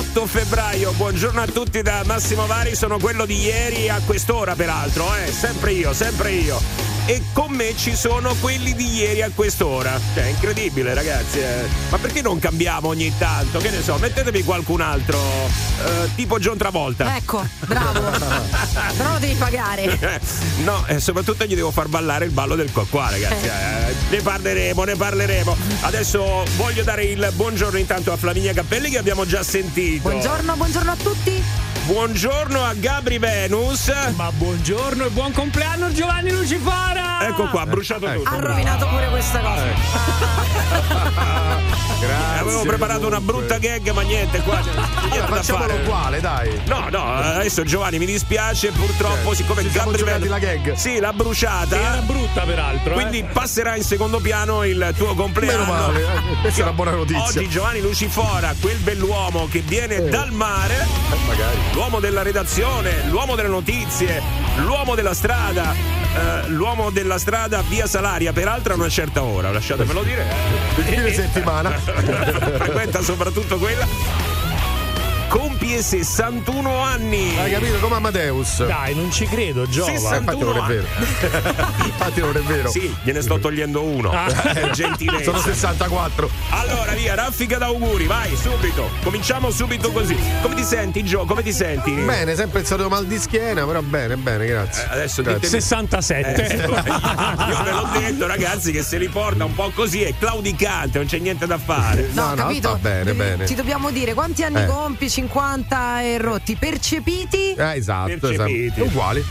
giovedì 8 febbraio. Buongiorno a tutti da Massimo Vari, sono quello di ieri a quest'ora peraltro, eh, sempre io, sempre io e con me ci sono quelli di ieri a quest'ora. Cioè, incredibile, ragazzi. Eh. Ma perché non cambiamo ogni tanto? Che ne so, mettetevi qualcun altro, eh, tipo John Travolta. Ecco, bravo. Però lo devi pagare. no, e soprattutto gli devo far ballare il ballo del qua, ragazzi. Eh. ne parleremo, ne parleremo. Adesso voglio dare il buongiorno intanto a Flaminia Cappelli che abbiamo già sentito. Buongiorno, buongiorno a tutti. Buongiorno a Gabri Venus. Ma buongiorno e buon compleanno Giovanni Lucifora. Ecco qua, ha bruciato eh, tutto. Ha rovinato pure questa cosa. Eh. Grazie. Avevo preparato una brutta gag, ma niente, qua niente Facciamolo uguale, dai. No, no, adesso Giovanni mi dispiace, purtroppo, certo. siccome Ci Gabri Venus la gag. Sì, l'ha bruciata. Sì, era brutta peraltro. Quindi eh. passerà in secondo piano il tuo compleanno. Meno male, eh. questa è una buona notizia. Oggi Giovanni Lucifora, quel bell'uomo che viene eh. dal mare, eh, magari. l'uomo della redazione, l'uomo delle notizie, l'uomo della strada, eh, l'uomo della strada via Salaria, peraltro a una certa ora, lasciatemelo dire. Il fine settimana. Frequenta soprattutto quella compie 61 anni. Hai capito come Amadeus? Dai, non ci credo, Giova. 61 Infatti non è vero. Infatti non è vero. Sì, gliene sto togliendo uno. Ah. Gentilezza. Sono 64. Allora, via, raffica d'auguri, vai, subito. Cominciamo subito così. Come ti senti, Gio? Come ti senti? Bene, sempre solito mal di schiena, però bene, bene, grazie. Eh, adesso grazie. ditemi... 67. Eh, io ve l'ho detto, ragazzi, che se li porta un po' così è claudicante, non c'è niente da fare. No, no, capito? No, bene, bene. Ci dobbiamo dire quanti anni Eh. compi? 50 e rotti percepiti? Eh, esatto, Percepiti. esatto. Uguali.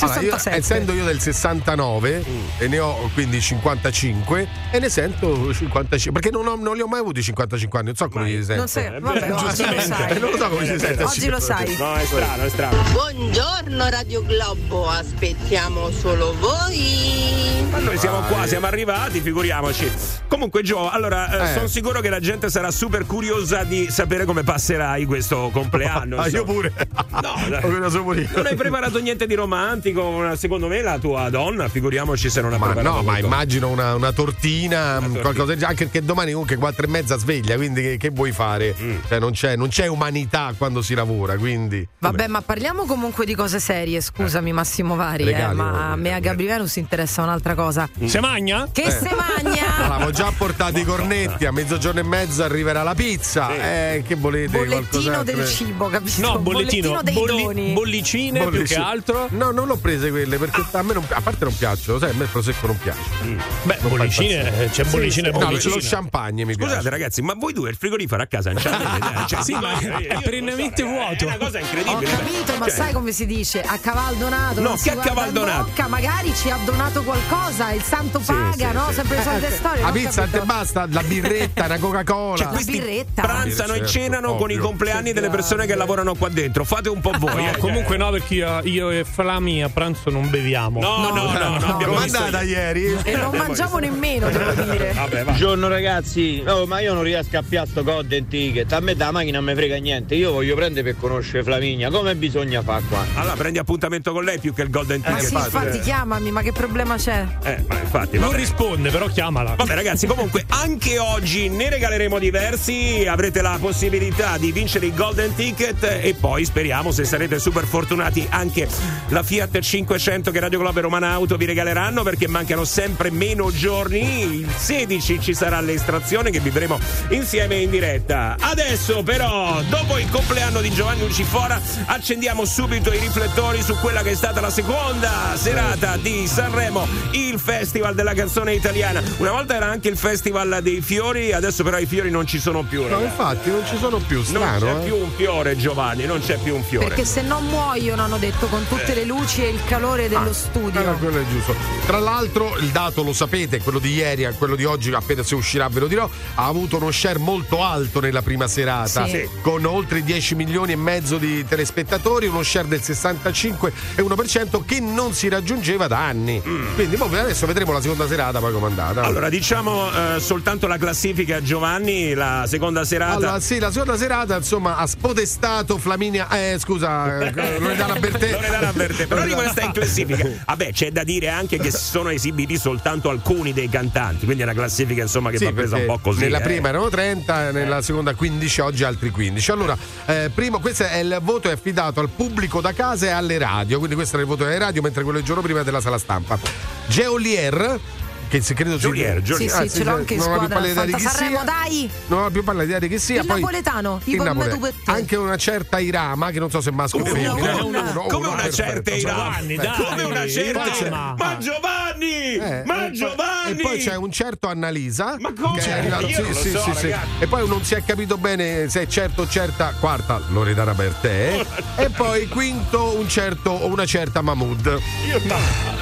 Allora, io, 67. essendo io del 69 e ne ho quindi 55 e ne sento 55 perché non, ho- non li ho mai avuti 55 anni non so come li sento Non Eh, vabbè, beh, oggi lo sai. Eh, non lo so come si sente Oggi lo sai. No, è strano, è strano. Buongiorno Radio Globo, aspettiamo solo voi. Ma noi siamo qua, siamo arrivati, figuriamoci. Comunque, Gio, allora, eh, Eh. sono sicuro che la gente sarà super curiosa di sapere come passerai questo compleanno. ah, io pure No. Non hai preparato niente di romantico? Secondo me la tua donna, figuriamoci se non ha Ma preparato no, ma immagino una, una tortina, mh, tortina. qualcosa del genere, anche perché domani comunque quattro e mezza sveglia, quindi che, che vuoi fare? Mm. Cioè, non, c'è, non c'è umanità quando si lavora, quindi. Vabbè, ma parliamo comunque di cose serie, scusami Massimo Vari, eh, ma oh, a me a Gabri Venus interessa un'altra cosa. Se magna? Che se magna? Avevo già portato i cornetti, a mezzogiorno e mezzo arriverà la pizza. Eh, che volete? Bollettino del cibo, capito? No, bollettino, dei bolli- doni. bollicine più Bollicine. che altro. No, non l'ho prese quelle perché a me non, a parte non piacciono, sai, a me il prosecco non piace. Beh, Non bollicine, eh, c'è bollicine e No, lo bollicine. champagne mi Scusate, piace. ragazzi, ma voi due il frigorifero a casa non ce l'avete? Cioè, Sì, ma è perennemente è vuoto. una cosa Ho incredibile. capito, ma Cioè, sai come si dice? A caval donato. No, che a caval in donato? bocca, magari ci ha donato qualcosa, il santo paga, sì, no? sì. Sempre le solite storie. La non ho pizza te basta, la birretta, una Coca-Cola. Cioè, La questi birretta. pranzano e Certo, cenano con i ovvio. compleanni delle persone che lavorano qua dentro. Fate un po' voi. No, eh. comunque no, perché io, io e Flami a pranzo non beviamo. No, no, no, no, no. abbiamo andata ieri? E non mangiamo nemmeno, devo dire. Vabbè, va. Buongiorno ragazzi, oh, ma io non riesco a piare sto golden ticket, a me da macchina non mi frega niente, io voglio prendere per conoscere Flaminia, come bisogna fare qua? Allora prendi appuntamento con lei più che il Golden Ma Ticket. sì, infatti, chiamami, ma che problema c'è? Eh, ma infatti, Non vabbè. risponde, però chiamala. Vabbè ragazzi, comunque anche oggi ne regaleremo diversi, avrete la possibilità di vincere i Golden Ticket e poi speriamo se sarete super fortunati anche la Fiat 500 che Radio Globo e Romana Auto vi regaleranno perché mancano sempre meno giorni, il 16 ci sarà l'estrazione che vivremo insieme in diretta. Adesso però, dopo il compleanno di Giovanni Lucifora, accendiamo subito i riflettori su quella che è stata la seconda serata di Sanremo, il Festival della canzone italiana. Una volta era anche il Festival dei fiori, adesso però i fiori non ci sono più. No, ragazzi. infatti non ci sono più, Non strano. c'è eh. più un fiore, Giovanni, non c'è più un fiore. Perché se non muoiono, hanno detto, con tutte le luci e il calore dello Eh, studio. quello è giusto. Tra l'altro, il dato lo sapete, quello di ieri a quello di oggi, appena se uscirà ve lo dirò, ha avuto uno share molto alto nella prima serata, Sì. Sì. con oltre 10 milioni e mezzo di telespettatori, uno share del 65,1% che non si raggiungeva da anni. Mm. Quindi boh, adesso vedremo la seconda serata poi com'è andata. Allora, diciamo eh, soltanto la classifica Giovanni, la seconda serata. Allora, sì, la seconda serata, insomma, ha spodestato Flaminia. Eh, scusa, eh, Loredana Bertè. Loredana Bertè, però rimasta in classifica. Vabbè, c'è da dire anche che sono esibiti soltanto alcuni dei cantanti, quindi è una classifica insomma che Sì, va presa un po' così. Nella eh. prima erano 30, nella seconda 15, oggi altri 15. Allora, eh, primo, questo è il voto è affidato al pubblico da casa e alle radio, quindi questo era il voto delle radio, mentre quello del giorno prima è della sala stampa. Geolier, che se credo Geolier, si Geolier. Sì, Ah, sì, ce l'ho anche in non ho più squadra. palla idea di chi Fanta Sanremo, sia. dai! Non ho più idea di chi sia. Il poi napoletano, il. Medubette. Anche una certa Irama, che non so se è maschio o Come femmina. come una certa Irama. Come una certa c'è- ma, Giovanni! Eh, ma e poi- Giovanni! E poi c'è un certo Annalisa. Ma come? Che è arrivato, Io sì, sì, so, sì. E poi non si è capito bene se è certo o certa quarta Loredana Bertè. e poi quinto un certo o una certa Mahmood.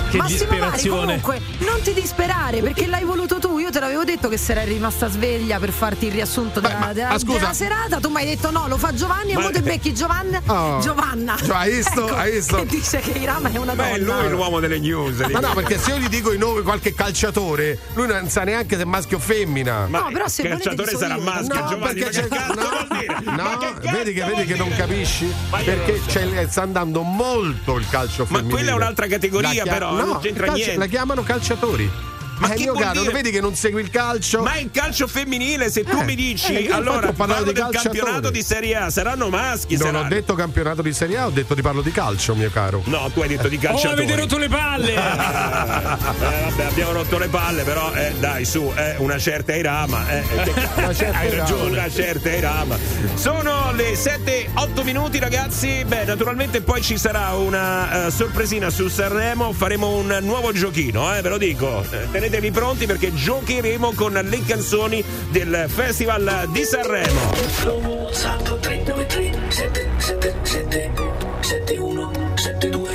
Che Massimo Mari, disperazione. comunque, non ti disperare perché l'hai voluto tu. Io te l'avevo detto che sarai rimasta sveglia per farti il riassunto Beh, della, ma- della- ma della serata. Tu mi hai detto no, lo fa Giovanni Ma- e mo te becchi Giovanna. Oh. Giovanna. Cioè, hai visto? Ecco, Hai visto? Che dice che Irama è una Beh, è donna. lui l'uomo delle news. Ma no, perché se io gli dico i nomi qualche calciatore, lui non sa neanche se è maschio o femmina. Ma No, però se il calciatore sarà io. maschio, No, Giovanni. perché ma c'è che cazzo no, vuol dire? Ma no, che vedi che, vedi che non capisci? Ma Perché so. sta andando molto il calcio Ma femminile. quella è un'altra categoria, però, no, non c'entra il calcio- niente. La chiamano calciatori. Ma eh, che mio caro, dire? vedi che non segui il calcio? Ma il calcio femminile, se tu Eh, mi dici, eh, allora parlo di del calciatori. campionato di Serie A, saranno maschi. non saranno. ho detto campionato di Serie A, ho detto ti parlo di calcio, mio caro. No, tu hai detto di Oh, calciatori. avete rotto le palle! Eh, vabbè, abbiamo rotto le palle, però eh, dai, su, eh, una certa Irama. Eh, eh, Una certa hai Irama. ragione, una certa Irama. Sono le 7-8 minuti, ragazzi. Beh, naturalmente poi ci sarà una eh, sorpresina su Sanremo. Faremo un nuovo giochino, eh, ve lo dico. Eh, tenetevi pronti perché giocheremo con le canzoni del Festival di Sanremo. Santo 393 777 7172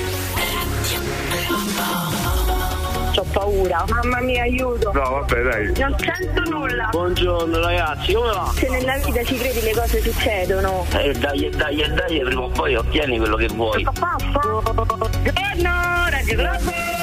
Ho paura. Mamma mia, aiuto. No, vabbè, dai. Non sento nulla. Buongiorno ragazzi, come va? Se nella vita ci credi le cose succedono. Eh, dai, dai, dai, prima o poi ottieni quello che vuoi. Papà, Buongiorno, Radio Globo.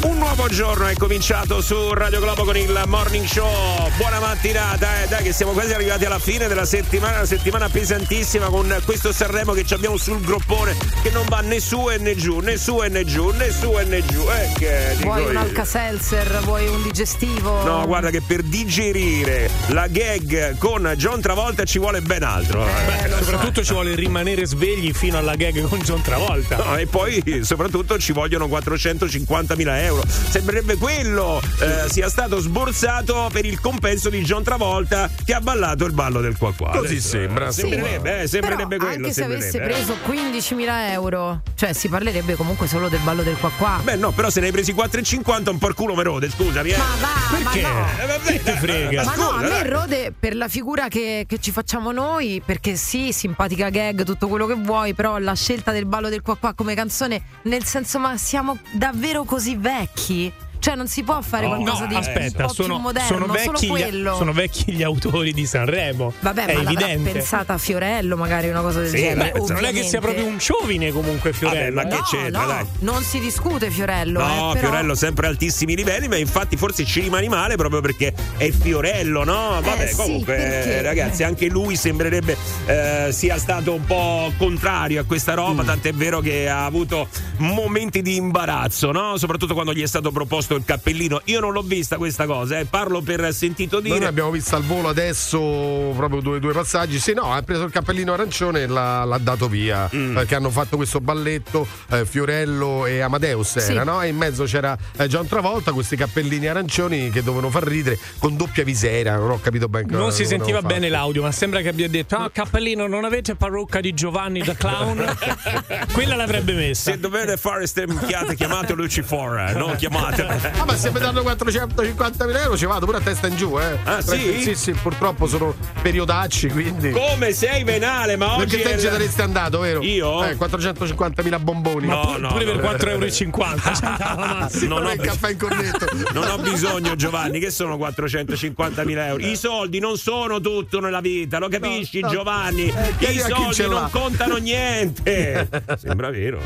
Un nuovo giorno è cominciato su Radio Globo con il Morning Show. Buona mattinata, eh, dai che siamo quasi arrivati alla fine della settimana, una settimana pesantissima con questo Sanremo che ci abbiamo sul groppone che non va né su e né giù, né su e né giù, né su e né giù. Eh, che Vuoi un. Alka-Seltzer, vuoi un digestivo? No, guarda che per digerire la gag con John Travolta ci vuole ben altro. Eh, so. Soprattutto ci vuole rimanere svegli fino alla gag con John Travolta. No, e poi soprattutto ci vogliono 450 mila euro. Sembrerebbe quello eh, sia stato sborsato per il compenso di John Travolta che ha ballato il ballo del qua qua. Così Adesso, sembra, eh, sì. Sembrerebbe, eh, sembrerebbe Però quello. anche se avesse eh. preso 15.000 euro, cioè si parlerebbe comunque solo del ballo del qua qua. Beh, no, però se ne hai presi 4,50 un po' il culo me rode, scusami. Eh. Ma va, Perché? ma no. Eh, vabbè, dai, frega? Ma no, scusa, a me rode per la figura che, che ci facciamo noi, perché sì, simpatica gag, tutto quello che vuoi, però la scelta del ballo del qua qua come canzone, nel senso, ma siamo davvero così vecchi? Cioè non si può fare No, qualcosa di un aspetta, po' più sono, moderno, sono solo vecchi gli, quello. sono vecchi gli autori di Sanremo. Vabbè, è ma l'avrà evidente. pensata a Fiorello, magari una cosa del Sì, genere. Beh, non è che sia proprio un giovine comunque Fiorello. Vabbè, ma eh. che c'entra, no, dai. non si discute Fiorello. No, eh, però- Fiorello sempre a altissimi livelli, ma infatti forse ci rimani male proprio perché è Fiorello, no? Vabbè, Eh, sì, comunque, perché? eh, ragazzi, anche lui sembrerebbe eh, sia stato un po' contrario a questa Mm. roba, tant'è vero che ha avuto momenti di imbarazzo, no? Soprattutto quando gli è stato proposto il cappellino. Io non l'ho vista questa cosa, eh, parlo per sentito Noi dire. abbiamo visto al volo adesso proprio due, due passaggi. Sì, no, ha preso il cappellino arancione e l'ha, l'ha dato via. Mm. Perché hanno fatto questo balletto eh, Fiorello e Amadeus Sì. era, no? E in mezzo c'era eh, John Travolta, questi cappellini arancioni che dovevano far ridere con doppia visera. Non ho capito bene Non si sentiva fare. bene l'audio, ma sembra che abbia detto: Ah, cappellino, non avete parrucca di Giovanni da clown? Quella l'avrebbe messa. Se dovete fare ste minchiate, chiamate Lucifora, non chiamate. Ah, ma se mi danno 450.000 euro ci vado pure a testa in giù, eh. Ah, sì? Sì, sì, purtroppo sono periodacci, quindi. Come sei venale, ma oggi. Perché te è ci saresti andato, vero? Io? Eh, 450.000 bomboni. No, Pure, no, pure no. per 4,50 euro. non ho il caffè in cornetto. Non ho bisogno, Giovanni, che sono 450.000 euro. I soldi non sono tutto nella vita, lo capisci, No, no. Giovanni? Eh, I soldi non contano niente. Sembra vero.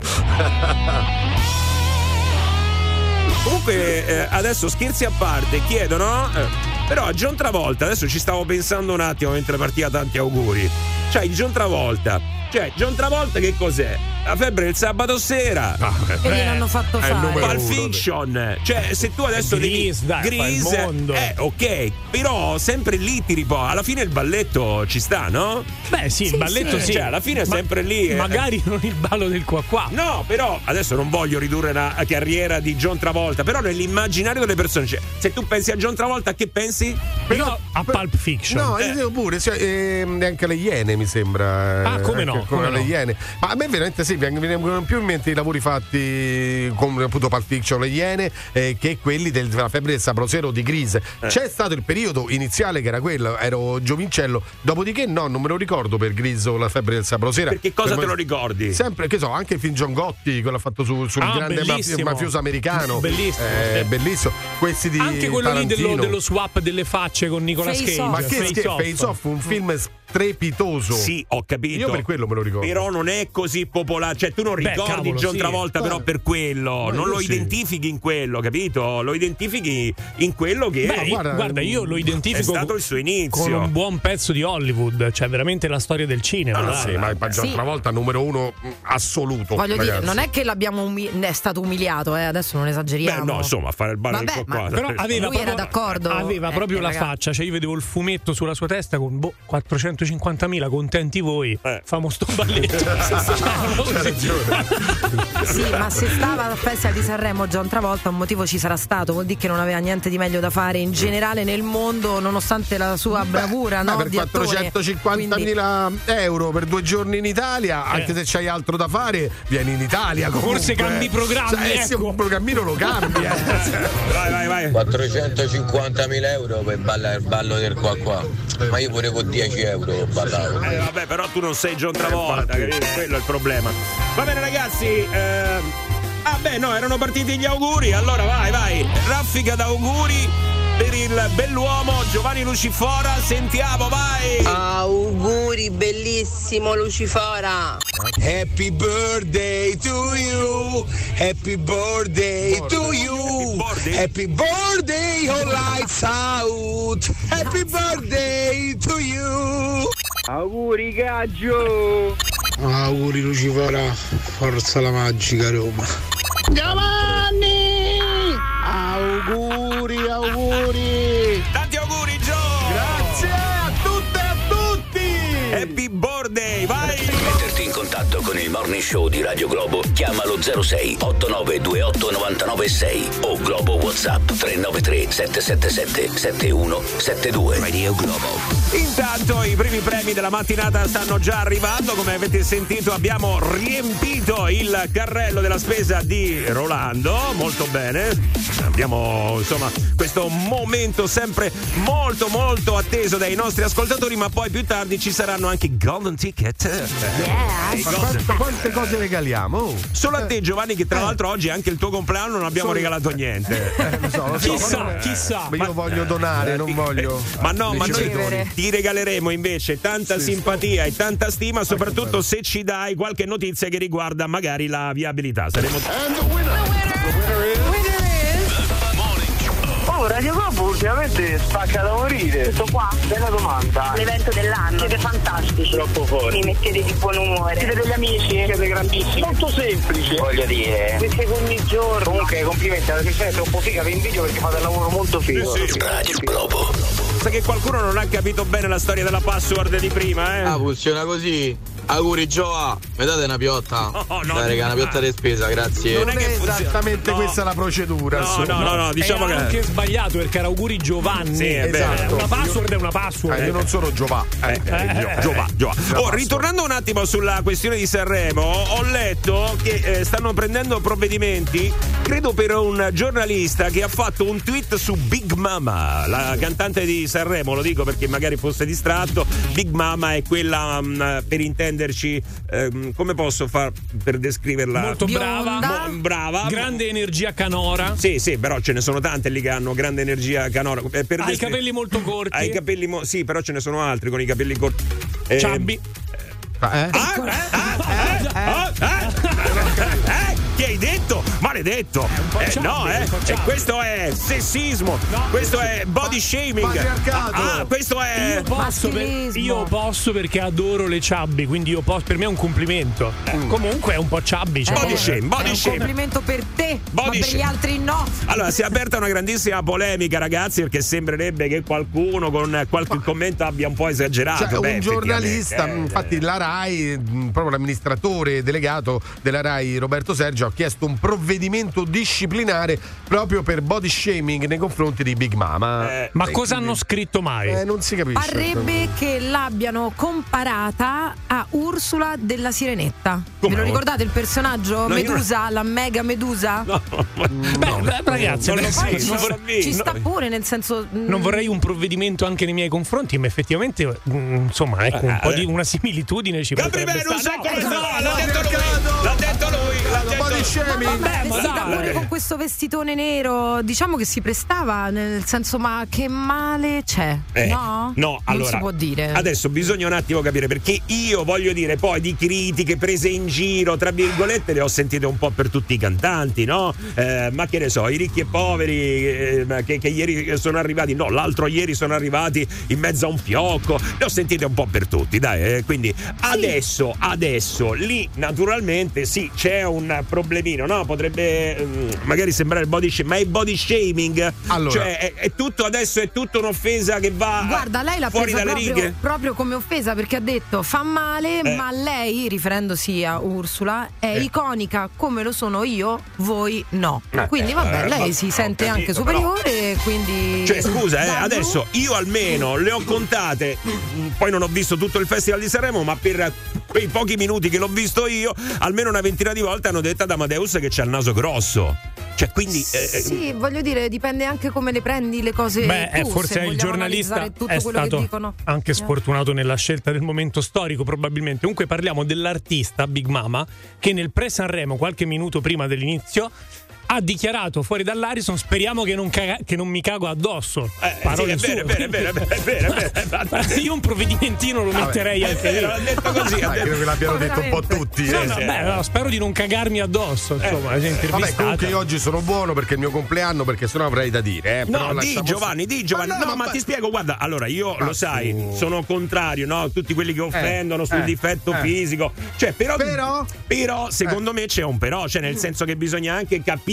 Comunque, eh, adesso scherzi a parte, chiedono. eh, però a John Travolta, adesso ci stavo pensando un attimo mentre partiva tanti auguri. Cioè, John Travolta. Cioè, John Travolta che cos'è? La febbre del sabato sera. Che gliel'hanno fatto è il fare. Pulp. Fiction, cioè se tu adesso Grease, dai, fa il Grease, mondo. eh, ok, però sempre lì ti riposa. Alla fine il balletto ci sta, no? Beh, sì, il balletto sì. Cioè, alla fine è Ma- sempre lì, eh. Magari non il ballo del qua qua. No, però adesso non voglio ridurre la carriera di John Travolta, però nell'immaginario delle persone, cioè, se tu pensi a John Travolta, che pensi? Io a Pulp Fiction. No, io dico pure, cioè, ehm, anche le Iene mi sembra. Ah, come eh, no, come le no. Iene. Ma a me veramente sì, mi vengono più in mente i lavori fatti come appunto Pulp Fiction, le Iene, eh, che quelli del- della febbre del sabrosero di Grise. Eh. C'è stato il periodo iniziale che era quello, ero giovincello, dopodiché no, non me lo ricordo per Grise o la febbre del sabrosera. Per che cosa Per te lo me- ricordi? Sempre, che so, anche il film John Gotti, quello fatto su- sul Ah, grande mafio- bellissimo. mafioso americano. Bellissimo, Eh, bellissimo. Questi di Anche quello lì dello, Tarantino. dello swap delle facce con Nicolas Face Cage. Ma che Face scherzo. Face Off, un film strepitoso. Sì, ho capito. Io per quello me lo ricordo. Però non è così popolare, cioè tu non Beh, ricordi cavolo, John sì. Travolta però Beh. per quello, Ma non lo sì. identifichi in quello, capito? Lo identifichi in quello che Beh, è, guarda, guarda, io lo identifico è stato il suo inizio. con un buon pezzo di Hollywood, cioè veramente la storia del cinema. Ah, sì, ma John Sì. Travolta numero uno assoluto. Voglio dire, ragazzi. non è che l'abbiamo umi- è stato umiliato, eh, adesso non Beh, esageriamo. no, insomma, a fare il ballo Vabbè, ma- qua. Però aveva Lui era proprio, d'accordo? Aveva Eh, proprio la raga. faccia, cioè io vedevo il fumetto sulla sua testa con boh, 450.000 contenti voi. Eh. Famo sto balletto. Sì, ma se stava al Festival di Sanremo John Travolta un motivo ci sarà stato, vuol dire che non aveva niente di meglio da fare in generale nel mondo nonostante la sua bravura, no? Eh, per di attore. 450.000 euro per due giorni in Italia, Eh. anche se c'hai altro da fare, vieni in Italia. Comunque. Forse cambi programmi, Cioè, ecco. un programmino lo cambi. eh. Vai, vai, vai. 450.000 euro per ballare il ballo del qua qua. Ma io pure con 10 euro ballavo. Eh, vabbè, però tu non sei John Travolta, capito? quello è il problema. Va bene, ragazzi. ehm, Ah, beh, no, erano partiti gli auguri. Allora, vai, vai. Raffica d'auguri per il bell'uomo Giovanni Lucifora. Sentiamo, vai. Auguri, bellissimo Lucifora. Happy birthday to you. Happy birthday to you. Birthday? Happy birthday, all lights out. Happy birthday to you. Auguri Gaggio! Auguri Lucifora, forza la magica Roma. Giovanni! Auguri, auguri! Tanti auguri, Gio. Grazie a tutte e a tutti. Happy birthday, vai. Con il Morning Show di Radio Globo, chiamalo 06 8928 996 o Globo WhatsApp 393 777 7172. Radio Globo. Intanto i primi premi della mattinata stanno già arrivando, come avete sentito abbiamo riempito il carrello della spesa di Rolando, molto bene. Abbiamo insomma questo momento sempre molto molto atteso dai nostri ascoltatori, ma poi più tardi ci saranno anche i golden ticket. I Ma golden- quanto- quante cose regaliamo? Oh. Solo a te Giovanni che tra l'altro oggi è anche il tuo compleanno non abbiamo regalato niente. Eh, lo so, lo so, Chissà, ma non- chissà. Ma io voglio donare, non voglio. Ma no, ma noi Ricevere. ti regaleremo invece tanta simpatia e tanta stima, soprattutto se ci dai qualche notizia che riguarda magari la viabilità. Saremo Oh, ultimamente spacca da morire. Tutto qua? Bella domanda. L'evento dell'anno. Siete fantastici. Troppo forte. Mi mettete di buon umore. Siete degli amici? Siete grandissimi. Molto semplice. Voglio dire. Questi ogni giorno. Comunque complimenti alla persona è troppo figa, vi invidio perché fate un lavoro molto figo. Radio Globo. Sa che qualcuno non ha capito bene la storia della password di prima, eh? Ah, funziona così. Auguri Gioa, mi date una piotta? No, no, Dai, raga, una piotta di spesa, grazie. Non è che è funziona- esattamente no. questa la procedura. No, insomma. no, no, no, diciamo Era che anche sbagliato perché era auguri Giovanni. Sì, è. Eh, Una password è una password. Eh, io non sono Giova. Eh, eh, Gio- Giova, Giova. La Oh, ritornando un attimo sulla questione di Sanremo, ho letto che eh, stanno prendendo provvedimenti, credo per un giornalista che ha fatto un tweet su Big Mama, la cantante di Sanremo, lo dico perché magari fosse distratto. Big Mama è quella, mm, per intenderci, ehm, come posso far per descriverla? Molto brava. Mo- brava. Grande energia canora. Sì, sì, però ce ne sono tante lì che hanno grande energia canora. Eh, per Ha i descri- capelli molto corti. Ha i capelli mo- sì, però ce ne sono altri con i capelli corti. Eh, Ciabbi. Eh? Ah, eh, ah, eh, ah, eh, eh, chi che hai detto? Maledetto! Eh, no, eh? un E questo è sessismo, questo è body shaming. Ah, questo è. Io posso, per- Maschilismo. io posso perché adoro le ciabbi, quindi io posso, per me è un complimento. Eh, Comunque è un po' ciabbi. cioè, Body eh, shame, È body un shame. complimento per te, Body ma per shame. gli altri no. Allora, si è aperta una grandissima polemica, ragazzi, perché sembrerebbe che qualcuno con qualche commento abbia un po' esagerato. Cioè, Beh, un giornalista, eh, infatti la RAI, mh, proprio l'amministratore delegato della RAI Roberto Sergio ha chiesto un provvedimento disciplinare proprio per body shaming nei confronti di Big Mama. Eh, Ma E cosa quindi- hanno scritto mai? Eh, non si capisce. Parrebbe che l'abbiano comparata a Ursula della Sirenetta. Come? Ve lo ricordate il personaggio No, Medusa, la mega Medusa? No, Beh, beh, ragazzi, non non non vor- l'ho visto. Ci sta pure, nel senso. mm, non vorrei un provvedimento anche nei miei confronti, ma effettivamente, mm, insomma, ecco, un po' di una similitudine ci Gabri potrebbe Venus, stare. eccolo No, qua, no, l'ha detto lui, l'ha detto lui, Body shaming. Vabbè, ma vestita dai. pure con questo vestitone nero, diciamo che si prestava, nel senso, ma che male c'è? Eh, no? no, allora, non si può dire. Adesso bisogna un attimo capire perché io voglio dire poi di critiche prese in giro, tra virgolette, le ho sentite un po' per tutti i cantanti, no? Eh, ma che ne so, i ricchi e poveri eh, ma che, che ieri sono arrivati, no, l'altro ieri sono arrivati in mezzo a un fiocco, le ho sentite un po' per tutti, dai. eh, quindi adesso, adesso, lì naturalmente sì, c'è un problemino, no? Potrebbe mm, magari sembrare body shaming, ma è body shaming? Allora. Cioè, è, è tutto adesso, è tutta un'offesa che va Guarda, lei l'ha fuori dalle proprio, righe? proprio come offesa perché ha detto fa male, Eh. ma lei, riferendosi a Ursula, è iconica come lo sono io, voi no. Eh, quindi vabbè, eh, lei ma- si sente capito, anche superiore, quindi... Cioè, scusa, eh, adesso io almeno le ho contate, mm, poi non ho visto tutto il Festival di Sanremo, ma per quei pochi minuti che l'ho visto io, almeno una ventina di volte hanno detto ad Amadeus che c'ha il naso grosso. Cioè, quindi. eh, eh, Sì, voglio dire, dipende anche come le prendi le cose. Beh, eh, tu, forse se il giornalista è stato anche Eh. sfortunato nella scelta del momento storico, probabilmente. Comunque parliamo dell'artista Big Mama che nel pre-Sanremo, qualche minuto prima dell'inizio, ha dichiarato fuori dall'Arison speriamo che non, caga- che non mi cago addosso. Eh, Parole sì, è sue. vero, vero, è vero, è vero, è vero. Io un provvedimentino lo metterei anche lì. vero, l'ha detto così. Ah, detto- credo che l'abbiano Ma detto un po' tutti. No, eh. no, sì. beh, no, spero di non cagarmi addosso. Insomma, la gente Vabbè, comunque io oggi sono buono perché è il mio compleanno, perché sennò avrei da dire. Eh. Però No, di Giovanni, di Giovanni. Ma no, no, ma, ma- ti spiego, guarda, allora io Ma lo sai, su. sono contrario, no? Tutti quelli che offendono sul eh, difetto eh. fisico. Cioè, però, Però? però, secondo me c'è un però, cioè nel senso che bisogna anche capire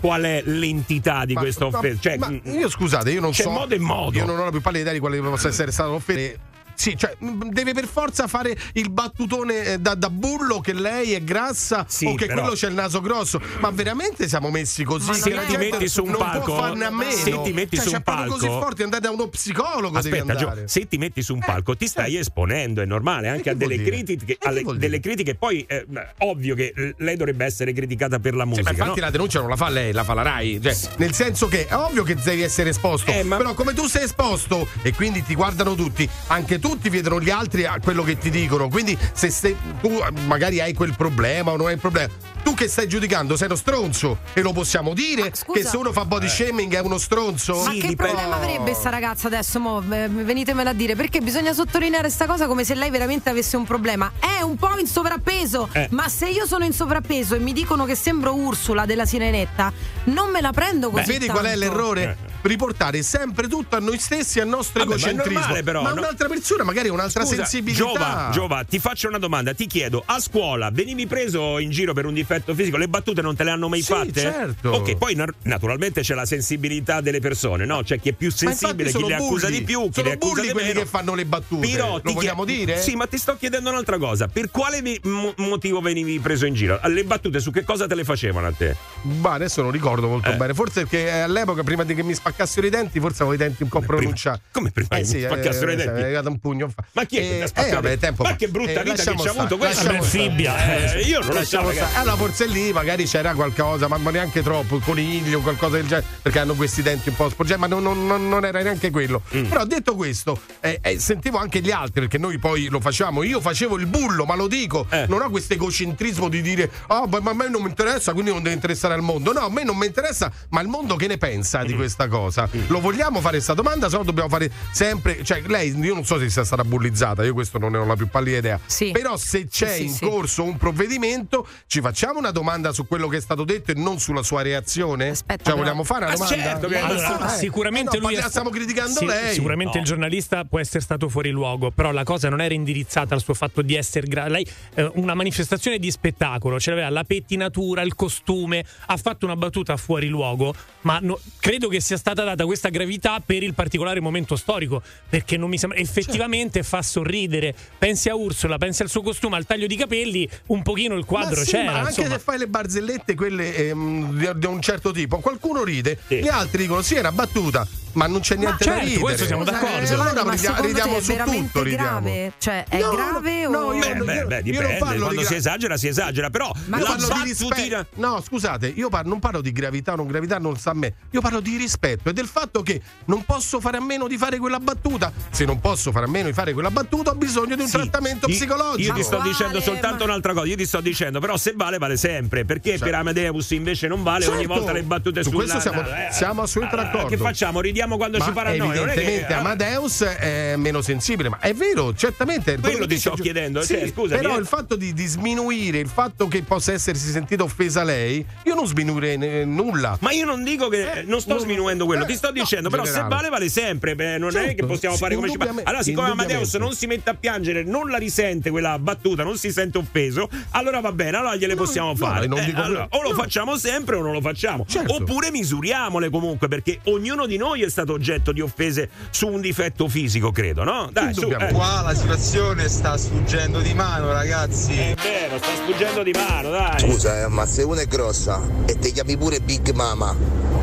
qual è l'entità di Ma- questa offesa. Cioè, ma mm, io scusate, io non c'è so. modo e modo. Io non ho la più pallida idea di quale possa essere stata l'offesa. Sì, cioè, deve per forza fare il battutone eh, da, da bullo che lei è grassa Sì, o che però- quello c'è il naso grosso. Ma veramente siamo messi così? Ma se non ti metti su un non palco, può farne a meno. se ti metti Cioè, su un palco, così forti, andate da uno psicologo. Aspetta, Gio, se ti metti su un palco ti stai esponendo, è normale, anche che a delle critiche, che alle- delle critiche. Poi, eh, ovvio che eh, lei dovrebbe essere criticata per la musica. ma infatti no? la denuncia non la fa lei, la fa la Rai. Cioè, nel senso che è ovvio che devi essere esposto. Eh, ma- Però come tu sei esposto e quindi ti guardano tutti, anche tutti vedono gli altri a quello che ti dicono. Quindi se sei- tu magari hai quel problema o non hai il problema, tu che stai giudicando sei uno stronzo e lo possiamo dire scusa- che se uno fa body shaming è uno stronzo? Ma Sì, che dipende- problema avrebbe sta ragazza adesso? Mo, eh, venitemela a dire perché bisogna sottolineare sta cosa come se lei veramente avesse un problema. È un po' in sovrappeso, Eh. ma se io sono in sovrappeso e mi dicono che sembro Ursula della Sirenetta, non me la prendo così. Vedi qual è tanto. l'errore? Riportare sempre tutto a noi stessi e al nostro Eh. Vabbè, ma egocentrismo. normale però, ma no? un'altra persona magari ha un'altra Scusa, sensibilità. Giova, Giova, ti faccio una domanda, ti chiedo, a scuola venivi preso in giro per un difetto fisico, le battute non te le hanno mai Sì, fatte? certo. Ok, poi na- naturalmente c'è la sensibilità delle persone, no? C'è chi è più Ma sensibile, chi le accusa bulli. di più, chi sono le accusa di quelli meno. che fanno le battute. Però lo ti vogliamo chie- dire? Sì, ma ti sto chiedendo un'altra cosa. Per quale mo- motivo venivi preso in giro? Le battute su che cosa te le facevano a te? Ma adesso non ricordo molto Eh. bene. Forse perché all'epoca, prima di che mi spaccassero i denti, forse avevo i denti un po' pronunciati. come prima che mi spaccassero i denti? È arrivato un pugno. fa. Ma chi è che ha Eh, spaccato eh, vabbè, tempo Ma che brutta Eh, vita che ci ha avuto questa anfibia, Eh, io non lo so. Allora, forse lì magari c'era qualcosa, ma neanche troppo, il coniglio, qualcosa del genere, perché hanno questi denti un po' sporgenti, ma non, non- non- era neanche quello. Mm. Però detto questo, eh, eh, sentivo anche gli altri, perché noi poi lo facevamo. Io facevo il bullo, ma lo dico, Eh. non ho questo egocentrismo di dire, ah, ma a me non mi interessa, quindi non deve interessare al mondo. No, a me non mi interessa, ma il mondo che ne pensa Mm. di questa cosa? Cosa. Mm. Lo vogliamo fare questa domanda, se no dobbiamo fare sempre. Cioè, lei, io non so se sia stata bullizzata, io questo non ne ho la più pallida idea. Sì. Però se c'è sì, in sì. corso un provvedimento, ci facciamo una domanda su quello che è stato detto e non sulla sua reazione? Aspetta, cioè, però- vogliamo fare una Ma domanda? certo Allora, Eh, sicuramente eh no, lui è- stiamo criticando Sì, lei. Sicuramente No. il giornalista può essere stato fuori luogo, però la cosa non era indirizzata al suo fatto di essere gra- lei eh, una manifestazione di spettacolo, ce l'aveva la pettinatura, il costume, ha fatto una battuta fuori luogo, ma no- credo che sia stata data questa gravità per il particolare momento storico, perché non mi sembra effettivamente fa sorridere. Pensi a Ursula, pensi al suo costume, al taglio di capelli, un pochino il quadro Ma sì, c'era, ma anche insomma. se fai le barzellette quelle ehm, di, un certo tipo, qualcuno ride, Sì. gli altri dicono sì, una battuta, ma non c'è niente da certo, ridere. questo siamo Eh, d'accordo. allora Giovanni, ma ridia- ridiamo su tutto, ridiamo. grave? Cioè, è No, grave no, o... io- Beh, beh, beh, io non dipende, parlo di quando si gra- esagera si esagera, però Ma la parlo di battutina... rispetto. No, scusate, io par- non parlo di gravità o non gravità, non sa a me. Io parlo di rispetto e del fatto che non posso fare a meno di fare quella battuta. Se non posso fare a meno di fare quella battuta, ho bisogno di un Sì, trattamento io- psicologico. Io ti sto Ma dicendo soltanto Ma- un'altra cosa. Io ti sto dicendo, però, se vale, vale sempre. Perché per Amadeus invece non vale ogni Certo. volta le battute Su sulla questo siamo- eh, siamo assolutamente eh, d'accordo. Che facciamo? Ridiamo quando Ma ci pare a noi. Non è che- evidentemente eh, Amadeus è meno sensibile, ma è vero, certamente. Quello ti sto chiedendo, Sì, cioè, scusami, Però eh. il fatto di, di sminuire, il fatto che possa essersi sentita offesa lei, io non sminuirei eh, nulla. Ma io non dico che non sto no, sminuendo quello, eh, ti sto no, dicendo, in però se generale. vale vale sempre, beh, non è Certo, che possiamo sì, fare come ci pare. Allora, siccome Amadeus non si mette a piangere, non la risente quella battuta, non si sente offeso, allora va bene, allora gliele possiamo no, fare. Eh, allora, o lo No. facciamo sempre o non lo facciamo. Certo. Oppure misuriamole comunque, perché ognuno di noi è stato oggetto di offese su un difetto fisico, credo, no? Dai, su. Eh. Qua la situazione sta sfuggendo di mano, ragazzi. È vero, sta sfuggendo di mano, dai. Scusa, eh, ma se uno è grossa e ti chiami pure Big Mama,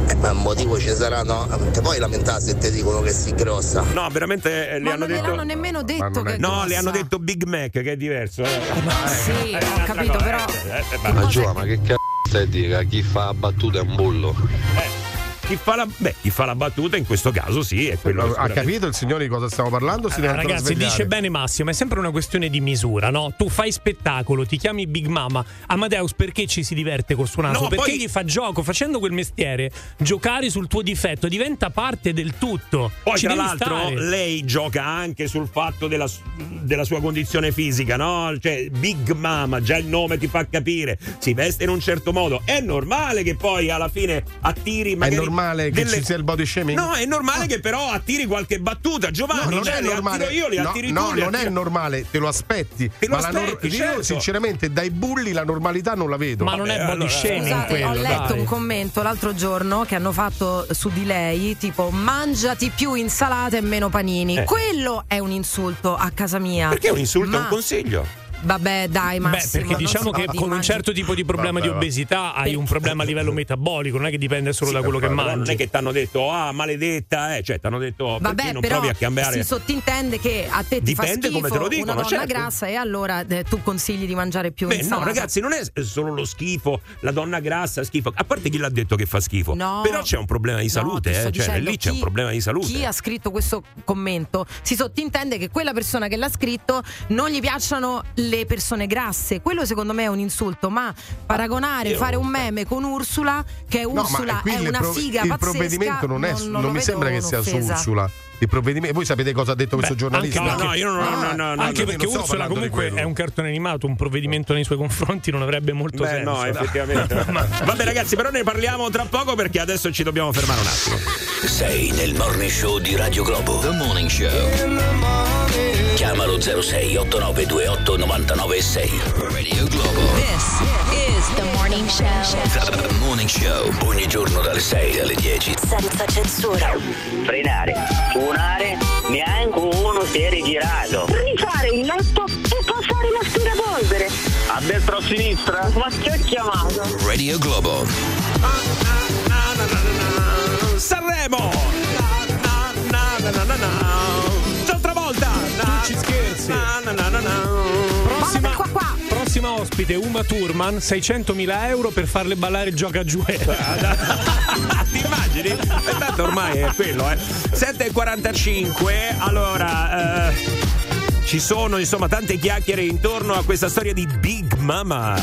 eh, ma un motivo ci sarà, no? Non ti puoi lamentare se ti dicono che sei grossa. No, veramente eh, le Ma hanno non detto. gliel'hanno nemmeno detto non che è No, grossa. le hanno detto Big Mac, che è diverso. eh. Sì, Eh, ho capito, cosa, però... eh, eh, che ma- Giova, ma che cazzo stai a dire? Chi fa la battuta è un bullo. Eh, chi, fa la, beh, chi fa la battuta in questo caso sì, è quello Ha sicuramente. capito il signore di cosa stiamo parlando? Si deve ancora Ragazzi, dice bene Massimo, è sempre una questione di misura, no? Tu fai spettacolo, ti chiami Big Mama. Amadeus perché ci si diverte col suo naso? No, perché poi- gli fa gioco, facendo quel mestiere, giocare sul tuo difetto diventa parte del tutto. Poi, Ci tra l'altro, stare. lei gioca anche sul fatto della, della sua condizione fisica, no? Cioè, Big Mama, già il nome ti fa capire, si veste in un certo modo. È normale che poi alla fine attiri magari. Normale che delle- ci sia il body shaming? No, è normale che però attiri qualche battuta. Giovanni, No, non cioè, è le normale. attiro io, le no, attiri no, tu. le non è attiro- normale, te lo aspetti. Te lo ma la aspetti, io, certo. sinceramente, dai bulli la normalità non la vedo. Ma non è body allora- shaming Scusate, quello, ho letto dai. un commento l'altro giorno che hanno fatto su di lei, tipo mangiati più insalate e meno panini. Eh. Quello è un insulto a casa mia. Perché è un insulto, è Ma- un consiglio. Vabbè, dai, Beh, Massimo. perché diciamo che con un mangi- certo tipo di problema Vabbè, di va. obesità hai un problema a livello metabolico, non è che dipende solo da quello che Però non mangi. è che ti hanno detto, ah, maledetta, eh. Cioè, ti hanno detto, perché Vabbè, non però provi a cambiare. si sottintende che a te ti fa Dipende schifo come te lo dicono, una donna certo. grassa e allora eh, tu consigli di mangiare più Beh, no, insalata. ragazzi, non è solo lo schifo, la donna grassa, schifo. A parte chi l'ha detto che fa schifo. No. Però c'è un problema di No, salute, sto eh. Cioè, dicendo, lì c'è un chi- problema di salute. Chi ha scritto questo commento si sottintende che quella persona che l'ha scritto non gli piacciono le persone grasse. Quello secondo me è un insulto, ma paragonare, Io- fare un meme con Ursula, che No, Ursula qui è il una pro- figa il pazzesca, provvedimento non, è, non, non lo mi sembra che sia su. Ursula. Il provvedimento, voi sapete cosa ha detto questo Beh, giornalista? anche No, no, io non, no, no, no, no, Anche no. perché non sto Ursula comunque è un cartone animato, un provvedimento nei suoi confronti non avrebbe molto Beh, senso. no, effettivamente. Vabbè, ragazzi, però ne parliamo tra poco perché adesso ci dobbiamo fermare un attimo. Sei nel morning show di Radio Globo. The Morning Show. Chiamalo 06 8928 996. Radio Globo. This is the morning show. The Morning Show. Ogni giorno dalle 6 alle 10. Senza censura. Frenare, suonare, neanche uno si è rigirato. Rifare il letto e passare l'aspirapolvere. A destra o a sinistra? Ma che ho chiamato? Radio Globo. Sanremo! Na, na, na, ci scherzi. Na, na, na. Prossima, qua, qua. prossima ospite, Uma Thurman, 600.000 euro per farle ballare il gioca giù. Ti immagini? Tanto ormai è quello, eh. 7.45, allora. eh, ci sono insomma tante chiacchiere intorno a questa storia di Big Mama.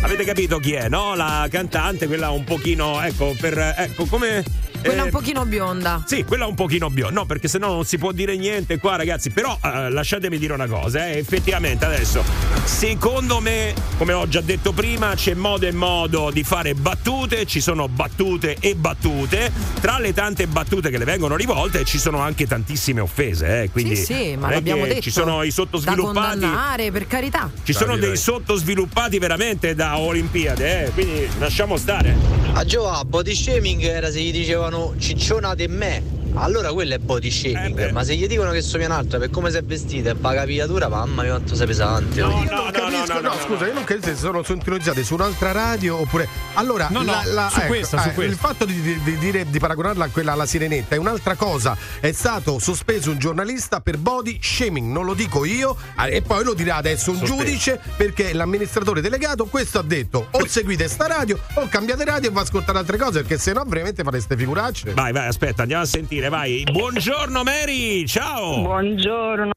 Avete capito chi è, no? La cantante, quella un pochino, ecco, per. Ecco, come. Quella Eh, un pochino bionda. Sì, quella un pochino bionda. No, perché sennò non si può dire niente qua, ragazzi. Però eh, lasciatemi dire una cosa, eh, effettivamente adesso, secondo me, come ho già detto prima, c'è modo e modo di fare battute, ci sono battute e battute. Tra le tante battute che le vengono rivolte ci sono anche tantissime offese, eh, quindi sì, sì, ma l'abbiamo detto. Ci sono i Da sottosviluppati. condannare, per carità. Ci sono dei sottosviluppati veramente da Olimpiade, eh, quindi lasciamo stare. A Giova, body shaming era se gli dicevano ciccionate me. Allora quello è body shaming. ma se gli dicono che somiglia un'altra per come sei vestita e paga pigliatura, mamma mia quanto sei pesante. oh. Io non capisco, no, scusa, io non capisco se sono sintonizzate su un'altra radio oppure. Allora, No, no, la- la- su ecco, questa, su eh, questa. il fatto di, di- di dire di paragonarla a quella alla sirenetta è un'altra cosa. È stato sospeso un giornalista per body shaming, non lo dico io, eh, e poi lo dirà adesso un Sospeso. giudice perché l'amministratore delegato questo ha detto: o seguite sta radio o cambiate radio e va a ascoltare altre cose, perché sennò veramente fareste figuracce. Vai, vai, aspetta, andiamo a sentire, vai. Buongiorno Mary, ciao. Buongiorno.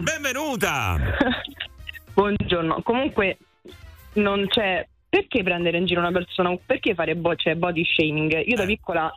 Benvenuta. Buongiorno. Comunque non c'è perché prendere in giro una persona, perché fare bo- cioè, body shaming? Io Eh. da piccola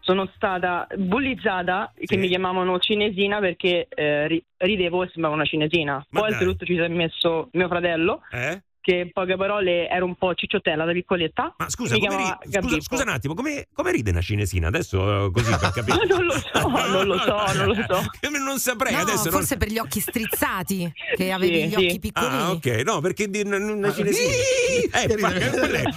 sono stata bullizzata che mi chiamavano cinesina perché eh, ri- ridevo e sembravo una cinesina. Ma Poi dai. oltretutto ci si è messo mio fratello Eh? Che in poche parole era un po' cicciottella da piccoletta. Ma scusa, come ri- scusa, scusa un attimo, come, come ride una cinesina? Adesso eh, così per capire. non lo so, non lo so, non lo so. non saprei No, adesso. non- forse per gli occhi strizzati, che avevi gli sì. occhi piccolini. Ah, ok, no, perché di n- n- una cinesina. Eh, ma,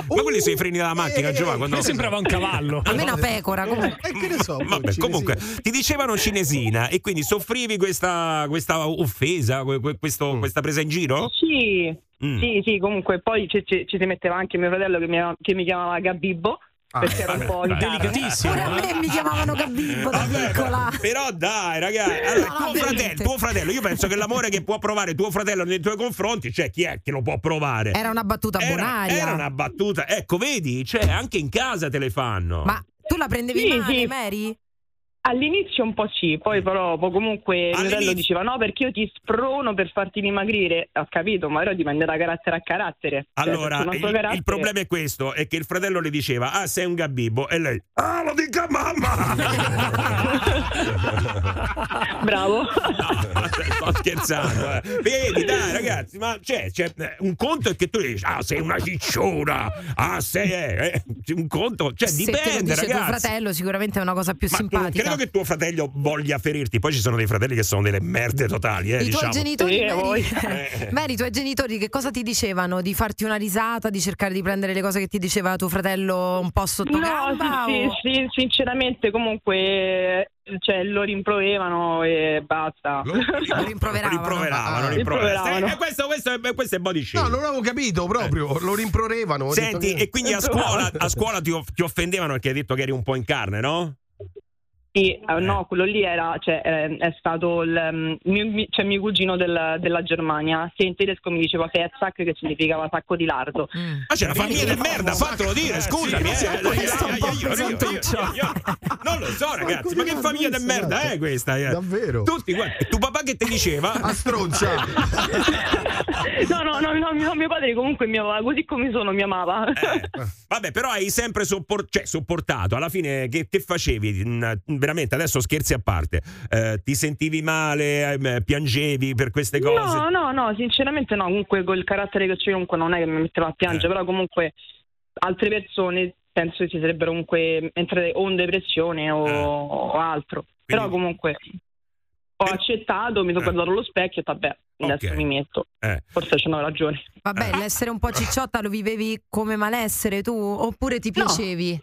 quelli sono i freni della macchina, Giovanni. Quando... Mi sembrava un cavallo. A me una pecora, comunque. E che ne so, Vabbè, comunque ti dicevano cinesina e quindi soffrivi questa, questa offesa, que- que- questo- questa presa in giro? Sì, Mm. sì, sì, comunque poi ci, ci- ci si metteva anche mio fratello che mi, che mi chiamava Gabibbo perché era un po'. Delicatissimo. Pure a me mi chiamavano Gabibbo da piccola. Però dai, ragazzi, allora, No, tuo, fratello, tuo fratello, io penso che l'amore che può provare tuo fratello nei tuoi confronti, cioè chi è che lo può provare? Era una battuta Era, bonaria. era una battuta, ecco, vedi, cioè anche in casa te le fanno. Ma tu la prendevi Sì, male, sì. Mary? All'inizio un po' sì, poi però poi comunque mio All'inizio- fratello diceva no perché io ti sprono per farti dimagrire. Ho capito, ma ora dipende da carattere a carattere. Cioè, Allora, un il, carattere- il problema è questo, è che il fratello le diceva, ah, sei un gabibbo, e lei, ah, lo dica mamma! Bravo. No, sto scherzando, eh. Vedi, dai, ragazzi, ma c'è, c'è, eh, un conto è che tu dici, ah, sei una cicciona, ah, sei, eh, eh, un conto, cioè Se te lo dipende, dice tuo ragazzi. fratello, sicuramente è una cosa più Ma non simpatica. Credo che tuo fratello voglia ferirti. Poi ci sono dei fratelli che sono delle merde totali, eh, I tuoi diciamo. genitori, Sì, Mary. Eh. Mary, i tuoi genitori che cosa ti dicevano? Di farti una risata, di cercare di prendere le cose che ti diceva tuo fratello un po' sotto No, gamba? sì, o- sì, sì, sinceramente comunque cioè, lo rimproveravano e basta. Lo rimproveravano. Rimproveravano, Ah, rimproveravano. rimproveravano. Eh, questo, questo, è, questo è body No, shaming. non avevo capito proprio, lo rimproverevano. Senti, che- e quindi a scuola, a scuola ti, ti offendevano perché hai detto che eri un po' in carne, no? Sì, eh, no, quello lì era, cioè, eh, è stato il mm, mio, mi- cioè, mio cugino del- della Germania, che in tedesco mi diceva Fettsack, che significava sacco di lardo. Mm. Ah, c'è la famiglia del merda, fatelo dire, scusami. eh. Non lo so, ragazzi, ma che famiglia del merda è questa? eh? Davvero? Tutti, guarda, e tuo papà che ti diceva? A stronza. No, no, no, no, mio, mio padre comunque mi amava, così come sono mi amava. Eh, vabbè, però hai sempre cioè, sopportato. Alla fine, che, che facevi? Veramente, adesso scherzi a parte. Eh, ti sentivi male? eh, piangevi per queste cose? No, no, no, sinceramente no, comunque col carattere che c'è comunque non è che mi metteva a piangere, Eh. però comunque altre persone penso che si sarebbero comunque entrate o in depressione o, Eh. o altro. Però comunque ho accettato, mi sono Eh. guardato allo specchio e vabbè, adesso Ok. mi metto. Eh. Forse c'hanno ragione. Vabbè, l'essere un po' cicciotta lo vivevi come malessere tu? Oppure ti piacevi?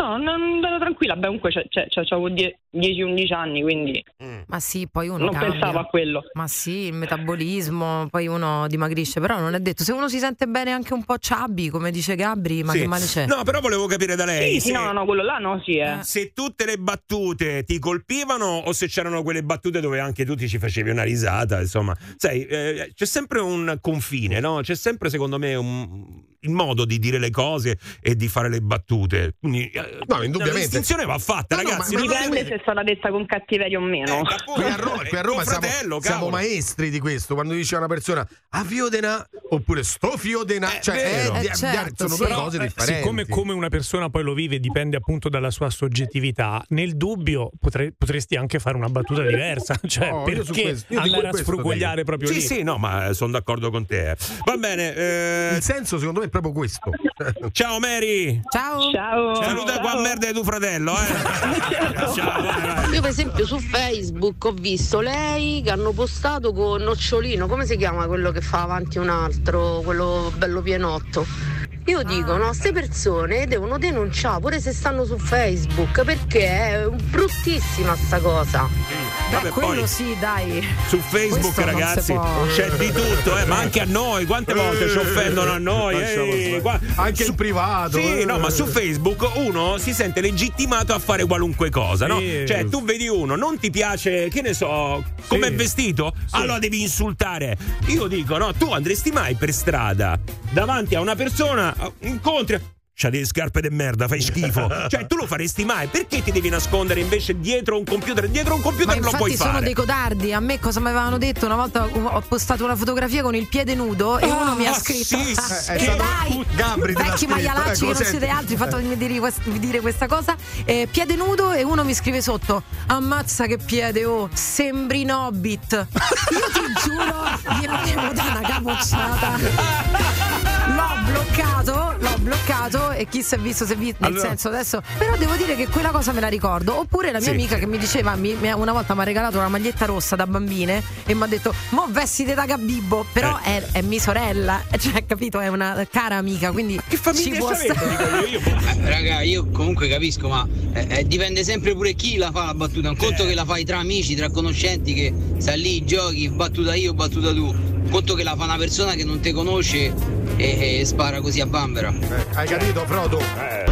No, non ero tranquilla, beh comunque c'è- c'è- c'è- avevo 10-11 anni, quindi Ma sì, poi uno non cambia. pensavo a quello. Ma sì, il metabolismo, poi uno dimagrisce, però non è detto. Se uno si sente bene anche un po' ciabbi, come dice Gabri, ma Sì. che male c'è? No, però volevo capire da lei. Sì, sì, se- no, no, quello là no, sì, eh. Se tutte le battute ti colpivano o se c'erano quelle battute dove anche tu ti ci facevi una risata, insomma, sai, eh, c'è sempre un confine, no? C'è sempre secondo me un il modo di dire le cose e di fare le battute. Quindi, eh, No, indubbiamente. La distinzione va fatta, No, no, ragazzi. ma- non Dipende se è stata detta con cattiveria o meno. Qui a Roma, qui a Roma siamo, fratello, siamo maestri di questo. Quando dice a una persona a fiodena oppure sto fiodena, cioè vero. è Eh, di- certo, sono sì. due cose Eh, differenti. Siccome come una persona poi lo vive dipende appunto dalla sua soggettività, nel dubbio potre- potresti anche fare una battuta diversa. Cioè, io su perché questo- andare a sfrugogliare proprio Sì, lì? sì, no, ma sono d'accordo con te. Va bene. eh, Il senso, secondo me, è proprio questo. ciao Mary. Ciao. Ciao. Saluta qua merda di tuo fratello, eh. ciao, vai, vai. Io per esempio su Facebook ho visto lei che hanno postato con Nocciolino, come si chiama quello che fa avanti un altro, quello bello pienotto? Io dico, no, queste persone devono denunciare pure se stanno su Facebook perché è bruttissima sta cosa. Vabbè, Beh, quello poi- sì, dai. Su Facebook, Questo ragazzi, c'è di tutto, eh, ma anche a noi. Quante volte ci offendono a noi? Eh, qua- Anche in privato, Sì, eh. no, ma su Facebook uno si sente legittimato a fare qualunque cosa, no? Sì. Cioè, tu vedi uno, non ti piace, che ne so, come è Sì. vestito? Allora devi insultare. Io dico, no, tu andresti mai per strada davanti a una persona, incontri. C'ha delle scarpe de merda, fai schifo. cioè, tu lo faresti mai? Perché ti devi nascondere invece dietro un computer? Dietro un Ma computer lo puoi infatti sono fare. dei codardi. A me cosa mi avevano detto? Una volta ho postato una fotografia con il piede nudo e uno mi ha Ah, scritto: sì, "Ah, sì. È che dai, Gabri vecchi maialacci Ecco, che non senti. siete altri, fatemi dire, quest- dire questa cosa. Eh, piede nudo e uno mi scrive sotto: Ammazza che piede, oh, sembri in hobbit. Io ti giuro, gli volevo dare una capocciata. L'ho bloccato, l'ho bloccato e chi si è visto si è visto, nel Allora- senso adesso. Però devo dire che quella cosa me la ricordo. Oppure la mia Sì. amica che mi diceva, mi- una volta mi ha regalato una maglietta rossa da bambine e mi ha detto, mo vestite da Gabibbo, però Eh. è, è mia sorella, cioè capito, è una cara amica, quindi Che ci famiglia può c'avete? stare. Io. Eh, Raga, io comunque capisco, ma eh, eh, dipende sempre pure chi la fa la battuta. Un conto Eh. che la fai tra amici, tra conoscenti, che stai lì, giochi, battuta io, battuta tu. Un conto che la fa una persona che non ti conosce e, e spara così a bambera. Eh, hai capito, Frodo?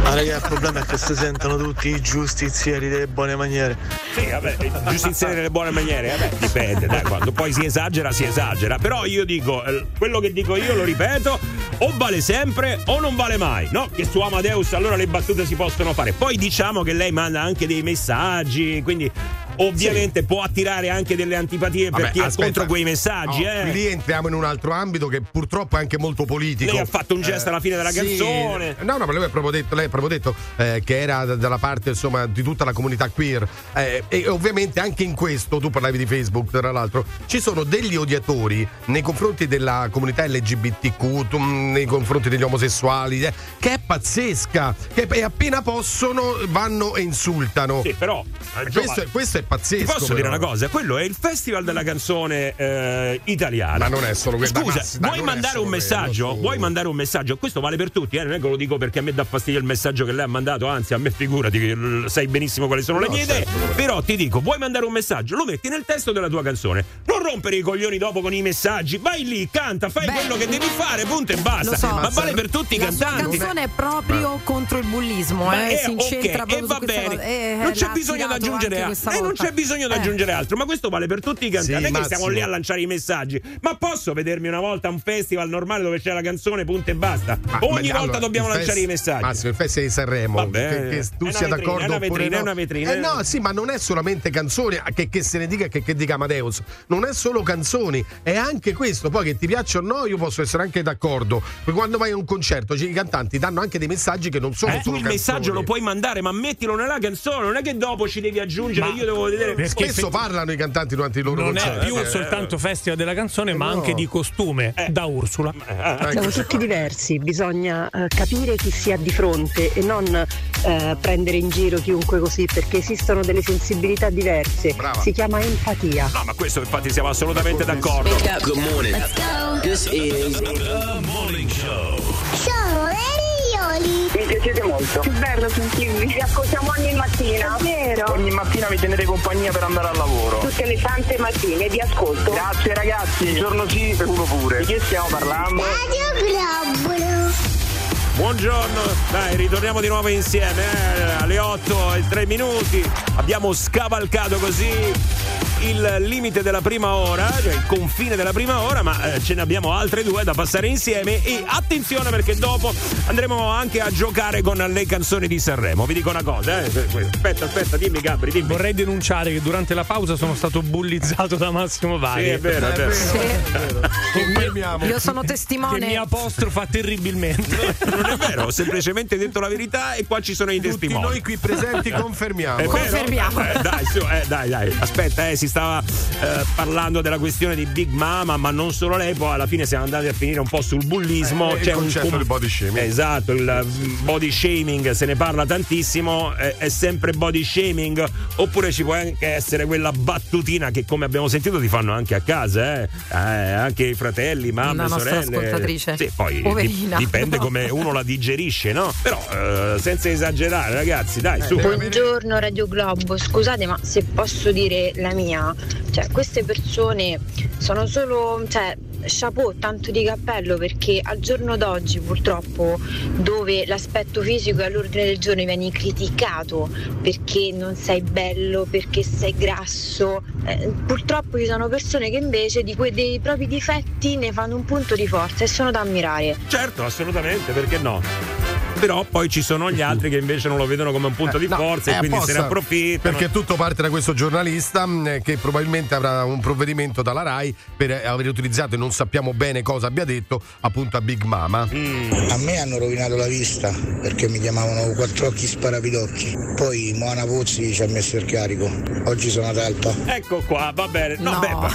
Ma raga, il problema è che si sentono tutti i giustizieri delle buone maniere. Sì, vabbè, giustiziere nelle buone maniere, vabbè, dipende, dai, quando poi si esagera, si esagera. Però io dico, eh, quello che dico io lo ripeto, o vale sempre o non vale mai, no? Che su Amadeus allora le battute si possono fare. Poi diciamo che lei manda anche dei messaggi, quindi ovviamente può attirare anche delle antipatie per Vabbè, chi è aspetta. contro quei messaggi, No, eh. Lì entriamo in un altro ambito che purtroppo è anche molto politico. Lei ha fatto un gesto alla fine della sì. canzone. No, no, ma lei ha proprio detto, lei ha proprio detto eh, che era dalla parte insomma, di tutta la comunità queer. Eh, e ovviamente anche in questo, tu parlavi di Facebook, tra l'altro, ci sono degli odiatori nei confronti della comunità LGBTQ, nei confronti degli omosessuali, eh, che è pazzesca. Che appena possono vanno e insultano. Sì, però eh, questo, è, questo è pazzesco. Ti posso dire però. una cosa? Quello è il festival della canzone eh, italiana. Ma non è solo quello. Scusa, Ma- vuoi mandare un quello, messaggio? su. Vuoi mandare un messaggio? Questo vale per tutti, eh? non è che lo dico perché a me dà fastidio il messaggio che lei ha mandato, anzi a me figurati che sai benissimo quali sono le No, mie idee. certo, lo- Però ti dico, vuoi mandare un messaggio? Lo metti nel testo della tua canzone. Non rompere i coglioni dopo con i messaggi. Vai lì, canta, fai Beh, quello che devi fare, punto e basta. So. Ma vale per tutti i La cantanti. canzone è proprio contro il bullismo, Ma eh, è si incentra ok, e proprio va su questa bene. cosa. Eh, non c'è l'ha bisogno di aggiungere altro. Eh, non. C'è bisogno di Eh. aggiungere altro, ma questo vale per tutti i cantanti. Sì, non è che stiamo lì a lanciare i messaggi. Ma posso vedermi una volta a un festival normale dove c'è la canzone, punto e basta. Ma- Ogni ma- volta allora, dobbiamo lanciare fest- i messaggi. Massimo, il Festival di Sanremo, Vabbè, che, che tu sia vetrina, d'accordo è una vetrina, no. è una vetrina, Eh no, sì, ma non è solamente canzoni, che, che se ne dica che, che dica Amadeus, non è solo canzoni, è anche questo. Poi che ti piaccia o no, io posso essere anche d'accordo. Perché quando vai a un concerto, i cantanti danno anche dei messaggi che non sono Eh, tu solo il canzoni. messaggio lo puoi mandare, ma mettilo nella canzone. Non è che dopo ci devi aggiungere. Ma- io devo vedere. Perché Spesso effetti- parlano i cantanti durante i loro Non è concerti. più soltanto festival della canzone, ma no. anche di costume da Ursula. Eh, Siamo tutti diversi, bisogna eh, capire chi si ha di fronte e non eh, prendere in giro chiunque così, perché esistono delle sensibilità diverse. Brava. Si chiama empatia. No, ma questo infatti siamo assolutamente d'accordo. Good morning. This is The Morning Show. Sono Erioli. Mi piacete molto. Che bello sentirvi. Vi ascoltiamo ogni mattina. Vero? Ogni mattina mi tenete compagnia per andare al lavoro. Tutte le sante mattine vi ascolto. Grazie ragazzi, giorno sì uno pure. Di che stiamo parlando? Radio Globulo. Buongiorno, dai, ritorniamo di nuovo insieme eh, alle 8 e 3 minuti. Abbiamo scavalcato così il limite della prima ora, cioè il confine della prima ora, ma eh, ce ne abbiamo altre due da passare insieme e attenzione perché dopo andremo anche a giocare con le canzoni di Sanremo. Vi dico una cosa, eh. Aspetta, aspetta, dimmi Gabri, dimmi. Vorrei denunciare che durante la pausa sono stato bullizzato da Massimo Vari. Sì, è vero, è vero. Confermiamo. Io sono Che mi testimone. apostrofa terribilmente. Non è vero, ho semplicemente detto la verità e qua ci sono i Tutti testimoni. noi qui presenti confermiamo. Confermiamo. Eh, dai, su, eh, dai, dai. Aspetta, eh, si stava eh, parlando della questione di Big Mama, ma non solo lei, poi alla fine siamo andati a finire un po' sul bullismo. Eh, il C'è un concetto del body shaming. Esatto, il mm, body shaming se ne parla tantissimo, eh, è sempre body shaming, oppure ci può anche essere quella battutina che come abbiamo sentito ti fanno anche a casa, eh? Eh, anche i fratelli, mamme, La nostra sorelle. ascoltatrice. Sì, poi Poverina. dipende come uno la digerisce, no? Però eh, senza esagerare, ragazzi, dai, su. Buongiorno Radio Globo, scusate ma se posso dire la mia, cioè queste persone sono solo, cioè chapeau, tanto di cappello perché al giorno d'oggi purtroppo dove l'aspetto fisico è all'ordine del giorno vieni criticato perché non sei bello, perché sei grasso, eh, purtroppo ci sono persone che invece di quei dei propri difetti ne fanno un punto di forza e sono da ammirare. Certo, assolutamente, perché no? Però poi ci sono gli altri che invece non lo vedono come un punto di No, forza e quindi se ne approfittano. Perché tutto parte da questo giornalista mh, che probabilmente avrà un provvedimento dalla RAI per eh, aver utilizzato e non sappiamo bene cosa abbia detto appunto a Big Mama. Mm. A me hanno rovinato la vista perché mi chiamavano quattro occhi sparapidocchi. Poi Moana Pozzi ci ha messo il carico. Oggi sono ad alta. Ecco qua, va bene. No, No.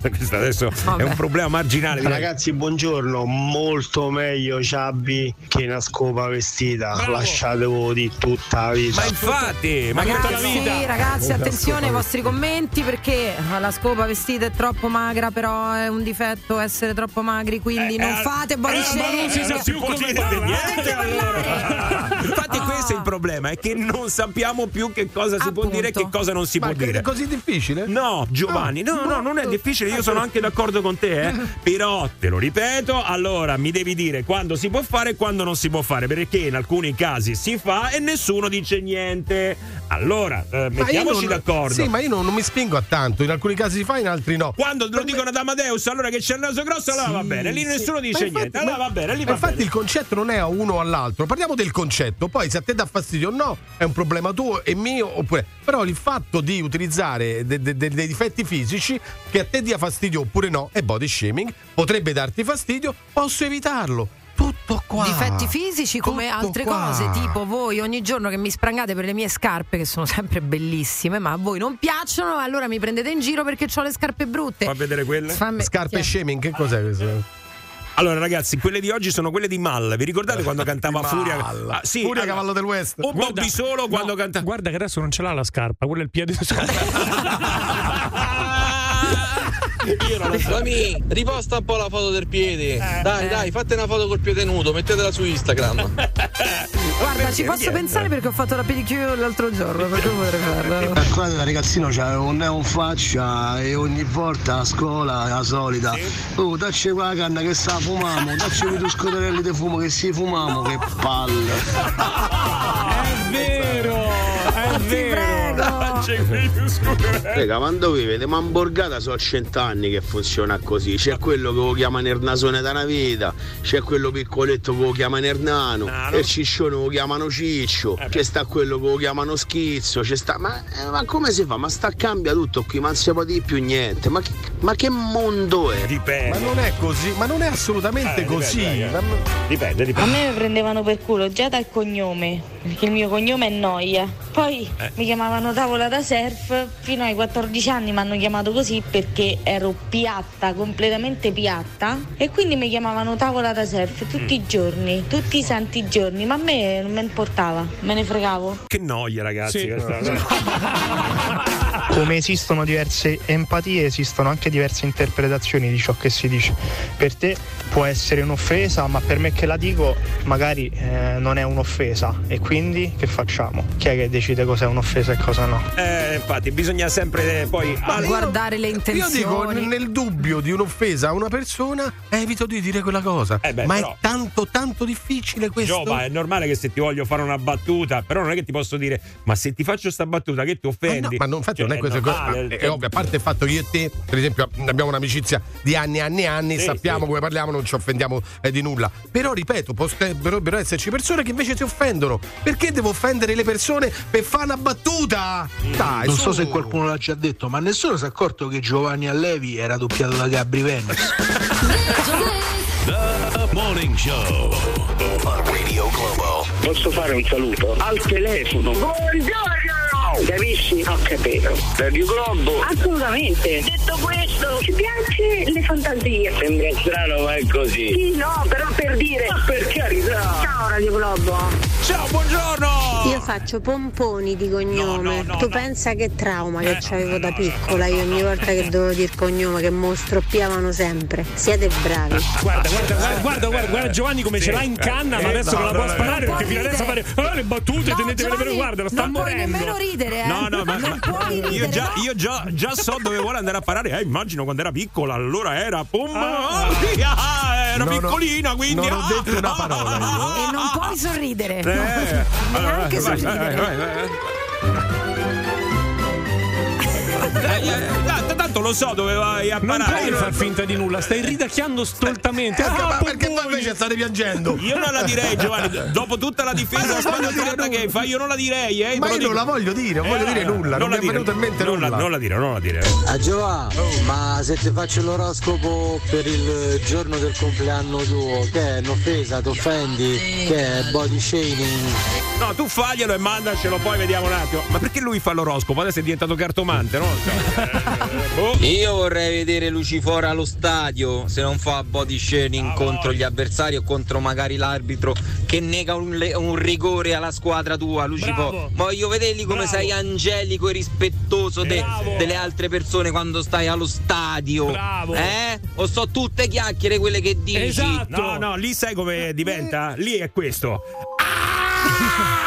beh, questo adesso è un problema marginale. Ragazzi, buongiorno. Molto meglio Ciabbi che una scopa vestita. Lasciatevo di tutta la vita. Ma infatti, ma tutta la Ragazzi, vita. ragazzi, attenzione ai vostri commenti perché la scopa vestita è troppo magra, però è un difetto essere troppo magri, quindi Eh, non eh, fate body eh, ma non si sa shaming. più come niente allora. Infatti questo è il problema, è che non sappiamo più che cosa si può Appunto. dire e che cosa non si Ma può è dire. così difficile? No, Giovanni, no, no, non è difficile, io sono anche d'accordo con te, eh. Però te lo ripeto, allora mi devi dire quando si può fare e quando non si può fare, perché in alcuni casi si fa e nessuno dice niente. Allora, eh, mettiamoci non- d'accordo. Sì, ma io non, non mi spingo a tanto. In alcuni casi si fa, in altri no. Quando lo dicono ad Amadeus, allora che c'è il naso grosso, allora va bene. Lì nessuno dice infatti- niente. Allora ma- va bene, lì va infatti bene. il concetto non è a uno o all'altro. Parliamo del concetto. Poi se a te dà fastidio o no, è un problema tuo e mio. Oppure. Però il fatto di utilizzare de- de- de- dei difetti fisici che a te dia fastidio oppure no è body shaming. Potrebbe darti fastidio, posso evitarlo. Tutto qua. Difetti fisici come Tutto altre qua. cose, tipo voi ogni giorno che mi sprangate per le mie scarpe, che sono sempre bellissime, ma a voi non piacciono, allora mi prendete in giro perché ho le scarpe brutte. Fa vedere quelle? Fammi- Scarpe è? shaming, che cos'è questo? Allora, ragazzi, quelle di oggi sono quelle di Mal. Vi ricordate quando cantava. Furia? Ah, sì, Furia allora- cavallo del West. O Bobby solo quando no, cantava. Guarda che adesso non ce l'ha la scarpa, quello è il piede Io non lo so. Ami, riposta un po' la foto del piede. dai, dai, fate una foto col piede nudo, mettetela su Instagram. Guarda, ci posso pensare perché ho fatto la pedicure l'altro giorno, perché potrei farlo? Calcolate da ragazzino c'avevo un neon faccia e ogni volta a scuola la solita. Oh, dacci qua la canna che sta fumamo, dacci quei due scoterelli di fumo che si fumamo, che palle. È vero, è vero. Eh. Raga, quando vi vede, ma in borgata sono cent'anni che funziona così. C'è quello che lo chiama Nernasone da una vita, c'è quello piccoletto che lo chiama Nernano, Nano. e il ciccione lo chiamano Ciccio, Eh c'è sta quello che lo chiamano Schizzo, c'è sta. Ma, eh, ma come si fa? Ma sta cambia tutto qui, ma non si può dire più niente. Ma che, ma che mondo è? Dipende. Ma non è così, ma non è assolutamente Eh, così. dipende, Ma- Dipende, A dipende. me mi prendevano per culo già dal cognome, perché il mio cognome è Noia. Poi Eh. mi chiamavano tavola da surf, fino ai 14 anni mi hanno chiamato così perché ero piatta, completamente piatta. E quindi mi chiamavano tavola da surf tutti i giorni, tutti i santi giorni, ma a me non me ne importava, me ne fregavo. Che noia, ragazzi. Sì. Come esistono diverse empatie, esistono anche diverse interpretazioni di ciò che si dice. Per te può essere un'offesa, ma per me che la dico magari eh, non è un'offesa. E quindi che facciamo? Chi è che decide cos'è un'offesa e cosa no? Eh, infatti, bisogna sempre eh, poi. al- Guardare le Io intenzioni. dico, n- nel dubbio di un'offesa a una persona, evito di dire quella cosa. Eh beh, Ma però- è tanto, tanto difficile questo. Giova, è normale che se ti voglio fare una battuta, però non è che ti posso dire, ma se ti faccio sta battuta che ti Eh offendi. no, ma non, infatti Cioè, non è questo è co- normale. è ovvio, a parte il fatto che io e te, per esempio, abbiamo un'amicizia di anni e anni e anni, Sì, sappiamo sì. come parliamo, non ci offendiamo eh, di nulla. Però ripeto, potrebbero esserci persone che invece si offendono. Perché devo offendere le persone per fare una battuta? Dai, non so se qualcuno l'ha già detto, ma nessuno si è accorto che Giovanni Allevi era doppiato da Gabri Venus. The Morning Show. On Radio Globo. Posso fare un saluto? Al telefono. Buongiorno! Capisci? Ho capito. Radio Globo. Assolutamente. Detto questo, ci piace le fantasie. Sembra strano, ma è così. Sì, no, però per dire. Ma per carità. Ciao Radio Globo. Ciao, buongiorno! Io faccio pomponi di cognome. tu pensa che trauma che avevo da piccola. Io ogni volta che dovevo dire cognome che mo stroppiavano sempre. Siete bravi. Guarda, guarda, guarda, guarda, guarda, guarda Giovanni come ce l'ha in canna, ma Eh, adesso no, non la no, può no, sparare no, perché no, fino adesso fare ah, le battute, tenetevele per guarda, lo sta non puoi morendo. nemmeno ridere, eh. No, no, ma, non ma- puoi ridere. io, già, no? io già, già so dove vuole andare a parare. Eh, immagino quando era piccola, allora era pum, Ah. ah, sì, ah, era Non ho- piccolina, quindi. non ho ah, detto una ah, parola ah, E non puoi sorridere. Eh, Neanche vai, sorridere. Tanto- tanto lo so dove vai a Non parare. puoi far finta di nulla, stai ridacchiando stoltamente. Eh, Ah, ma perché pomponi. invece state piangendo? Io non la direi, Giovanni. Dopo tutta la difesa non dire spagnottata che nulla. fai, io non la direi, eh. Ma io dico. non la voglio dire, non voglio dire nulla, non la mi è dire, venuto in mente non la- nulla. non la dire, non la dire. A Giovanni, ma se ti faccio l'oroscopo per il giorno del compleanno tuo, che è un'offesa, ti offendi, che è body shaming? No, tu faglielo e mandacelo, poi vediamo un attimo. Ma perché lui fa l'oroscopo? Adesso è diventato cartomante, no? Boh. Io vorrei vedere Lucifora allo stadio se non fa body shaming contro gli avversari o contro magari l'arbitro che nega un, le- un rigore alla squadra tua, Lucifora. Voglio vederli come Bravo. sei angelico e rispettoso de- delle altre persone quando stai allo stadio. Bravo. Eh? O so tutte chiacchiere quelle che dici? Esatto. No, no, lì sai come diventa? Lì è questo.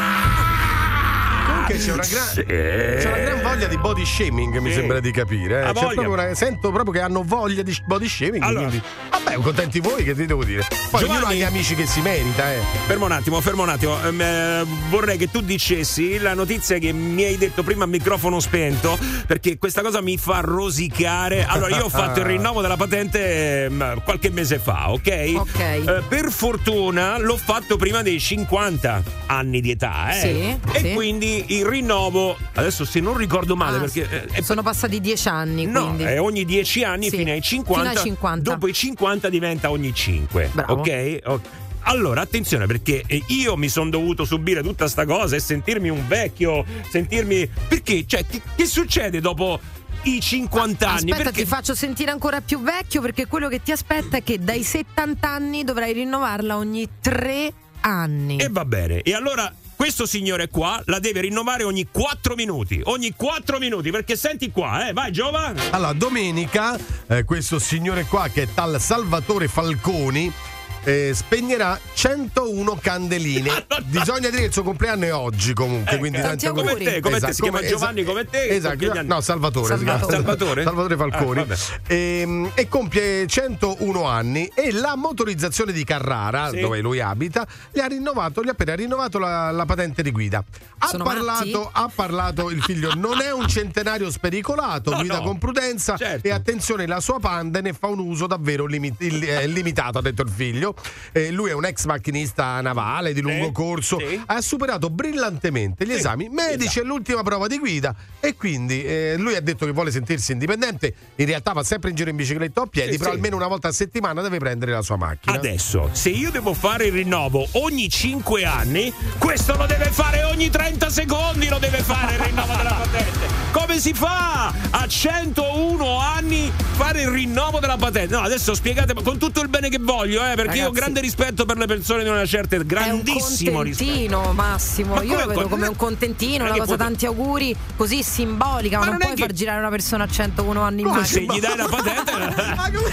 Comunque c'è una, gran- c'è una gran voglia di body shaming, mi Sì. sembra di capire. eh. Proprio una- sento proprio che hanno voglia di body shaming. Allora. quindi, vabbè, contenti voi, che ti devo dire. Poi ognuno ha Giovanni- gli amici che si merita, eh. Fermo un attimo, fermo un attimo. Ehm, eh, vorrei che tu dicessi la notizia che mi hai detto prima a microfono spento, perché questa cosa mi fa rosicare. Allora, io ho fatto il rinnovo della patente ehm, qualche mese fa, ok? Ok. Eh, per fortuna l'ho fatto prima dei 50 anni di età, eh? Sì, E sì. quindi il rinnovo, adesso se non ricordo male, Ah, perché eh, è Sono passati dieci anni, No, è ogni 10 anni Sì, fino ai 50. fino ai 50. Dopo i 50 diventa ogni 5. Bravo. Ok? Ok. Allora, attenzione perché eh, io mi sono dovuto subire tutta sta cosa e sentirmi un vecchio, sentirmi. Perché? Cioè, che, che succede dopo i 50 anni? Aspetta, perché ti faccio sentire ancora più vecchio perché quello che ti aspetta è che dai 70 anni dovrai rinnovarla ogni tre anni. E va bene. E allora questo signore qua la deve rinnovare ogni 4 minuti. Ogni 4 minuti, perché senti qua, eh, vai Giova. Allora, domenica, eh, questo signore qua, che è tal Salvatore Falconi, eh, spegnerà 101 candeline. Bisogna dire che il suo compleanno è oggi comunque. Eh, quindi tanti tanti come te, come te, Esatto, si chiama come- Giovanni come te, Esatto, no, Salvatore. chiama. Salvatore? Salvatore Falconi. Ah, vabbè. Ehm, e compie 101 anni e la motorizzazione di Carrara, Sì. dove lui abita, gli ha rinnovato, gli ha appena rinnovato la, la patente di guida. Ha parlato, ha parlato il figlio, non è un centenario spericolato, No, guida no. con prudenza Certo. e attenzione, la sua panda ne fa un uso davvero limi- il- eh, limitato, ha detto il figlio. Eh, lui è un ex macchinista navale di lungo Sì, corso, sì. ha superato brillantemente gli Sì, esami medici e l'ultima prova di guida e quindi eh, lui ha detto che vuole sentirsi indipendente, in realtà va sempre in giro in bicicletta o a piedi, Sì, però almeno una volta a settimana deve prendere la sua macchina. Adesso, se io devo fare il rinnovo ogni 5 anni, questo lo deve fare ogni 30 secondi, lo deve fare il rinnovo della patente. Come si fa a 101 anni fare il rinnovo della patente? No, adesso spiegate con tutto il bene che voglio, eh, perché io ho grande rispetto per le persone di una certa età, grandissimo è un rispetto. contentino, Massimo. Ma Io come lo vedo con- come un contentino, una cosa puoi- tanti auguri, così simbolica. Ma, Ma non, non è puoi che- far girare una persona a 101 anni in Come se macchina. gli dai la patente?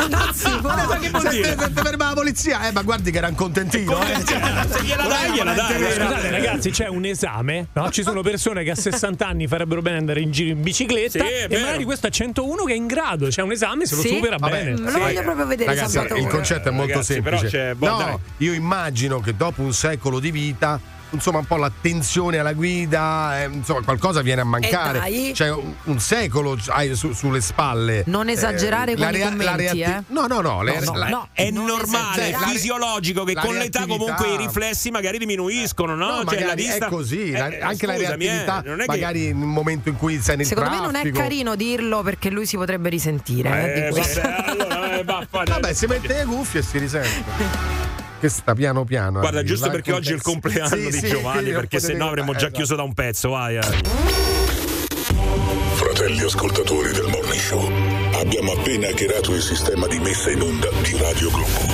Non si può. Ma che vuol Se dire? te, se te ferma la polizia, eh, ma guardi che era un contentino. eh. Se gliela dai, gliela dai. Ma Scusate ragazzi, c'è un esame, no? ci sono persone che a 60 anni farebbero bene andare in giro in bicicletta Sì, è e vero. magari questo a 101 che è in grado, c'è un esame, se lo Sì? supera Vabbè, bene. Me lo voglio proprio vedere Ragazzi, il concetto è molto Ragazzi, però semplice. c'è- boh, dai. no, io immagino che dopo un secolo di vita insomma un po' l'attenzione alla guida, eh, insomma qualcosa viene a mancare. dai. Cioè un, un secolo hai su- sulle spalle. Non esagerare con i rea- commenti, reatti- eh. No, no, no, le- No, no, la- no. È normale, è fisiologico che la con l'età comunque i riflessi magari diminuiscono, no? No, cioè magari la vista è così, la- Eh, anche la scusami, eh, reattività, non è che- magari in un momento in cui sei nel Secondo me traffico. non è carino dirlo perché lui si potrebbe risentire eh, Eh, di questo. vabbè, allora, eh, vaffa- Vabbè, si mette le cuffie e si risente. Che sta piano piano. Guarda, arriva, giusto perché oggi è il compleanno Sì, di sì, Giovanni, perché potete sennò avremmo già esatto. chiuso da un pezzo, vai. eh. Fratelli ascoltatori del Morning Show, abbiamo appena hackerato il sistema di messa in onda di Radio Globo.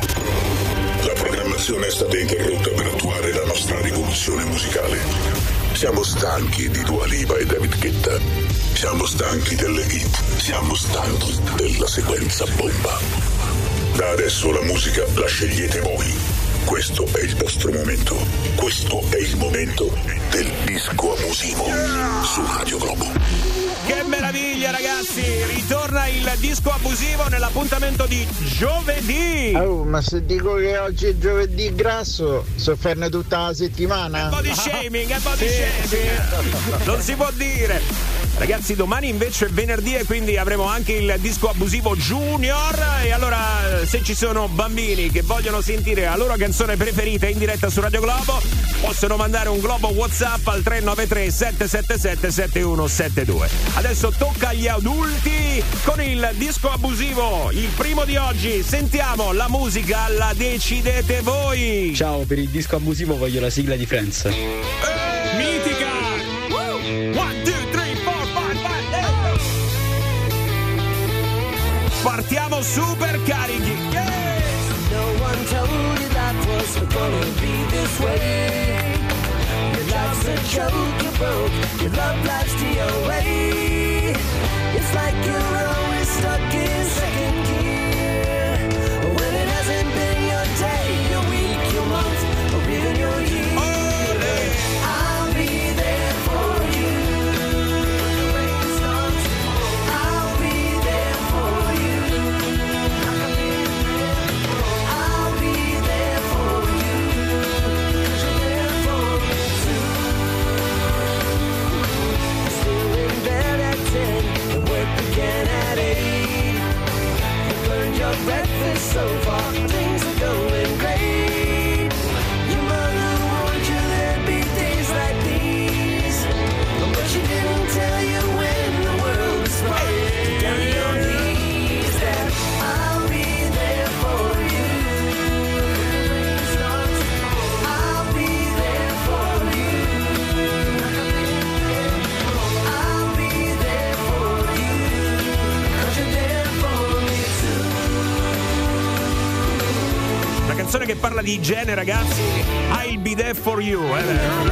La programmazione è stata interrotta per attuare la nostra rivoluzione musicale. Siamo stanchi di Dua Lipa e David Guetta. Siamo stanchi delle hit. Siamo stanchi della sequenza bomba. Da adesso la musica la scegliete voi. Questo è il vostro momento. Questo è il momento del disco abusivo su Radio Globo. Che meraviglia, ragazzi! Ritorna il disco abusivo nell'appuntamento di giovedì. Oh, ma se dico che oggi è giovedì grasso, sofferne tutta la settimana. Body shaming, è body shaming. Non si può dire. Ragazzi, domani invece è venerdì e quindi avremo anche il disco abusivo Junior. E allora, se ci sono bambini che vogliono sentire la loro canzone preferita in diretta su Radio Globo, possono mandare un globo WhatsApp al 393 777 7172. Adesso tocca agli adulti con il disco abusivo, il primo di oggi. Sentiamo la musica, la decidete voi. Ciao, per il disco abusivo voglio la sigla di Friends. Mitica! One, two, three, four, five, five, eight. Partiamo super carichi! No one told you that was gonna be this way. Your life's a joke, you broke. Your love life's DOA. you di igiene, ragazzi. I'll be there for you. eh,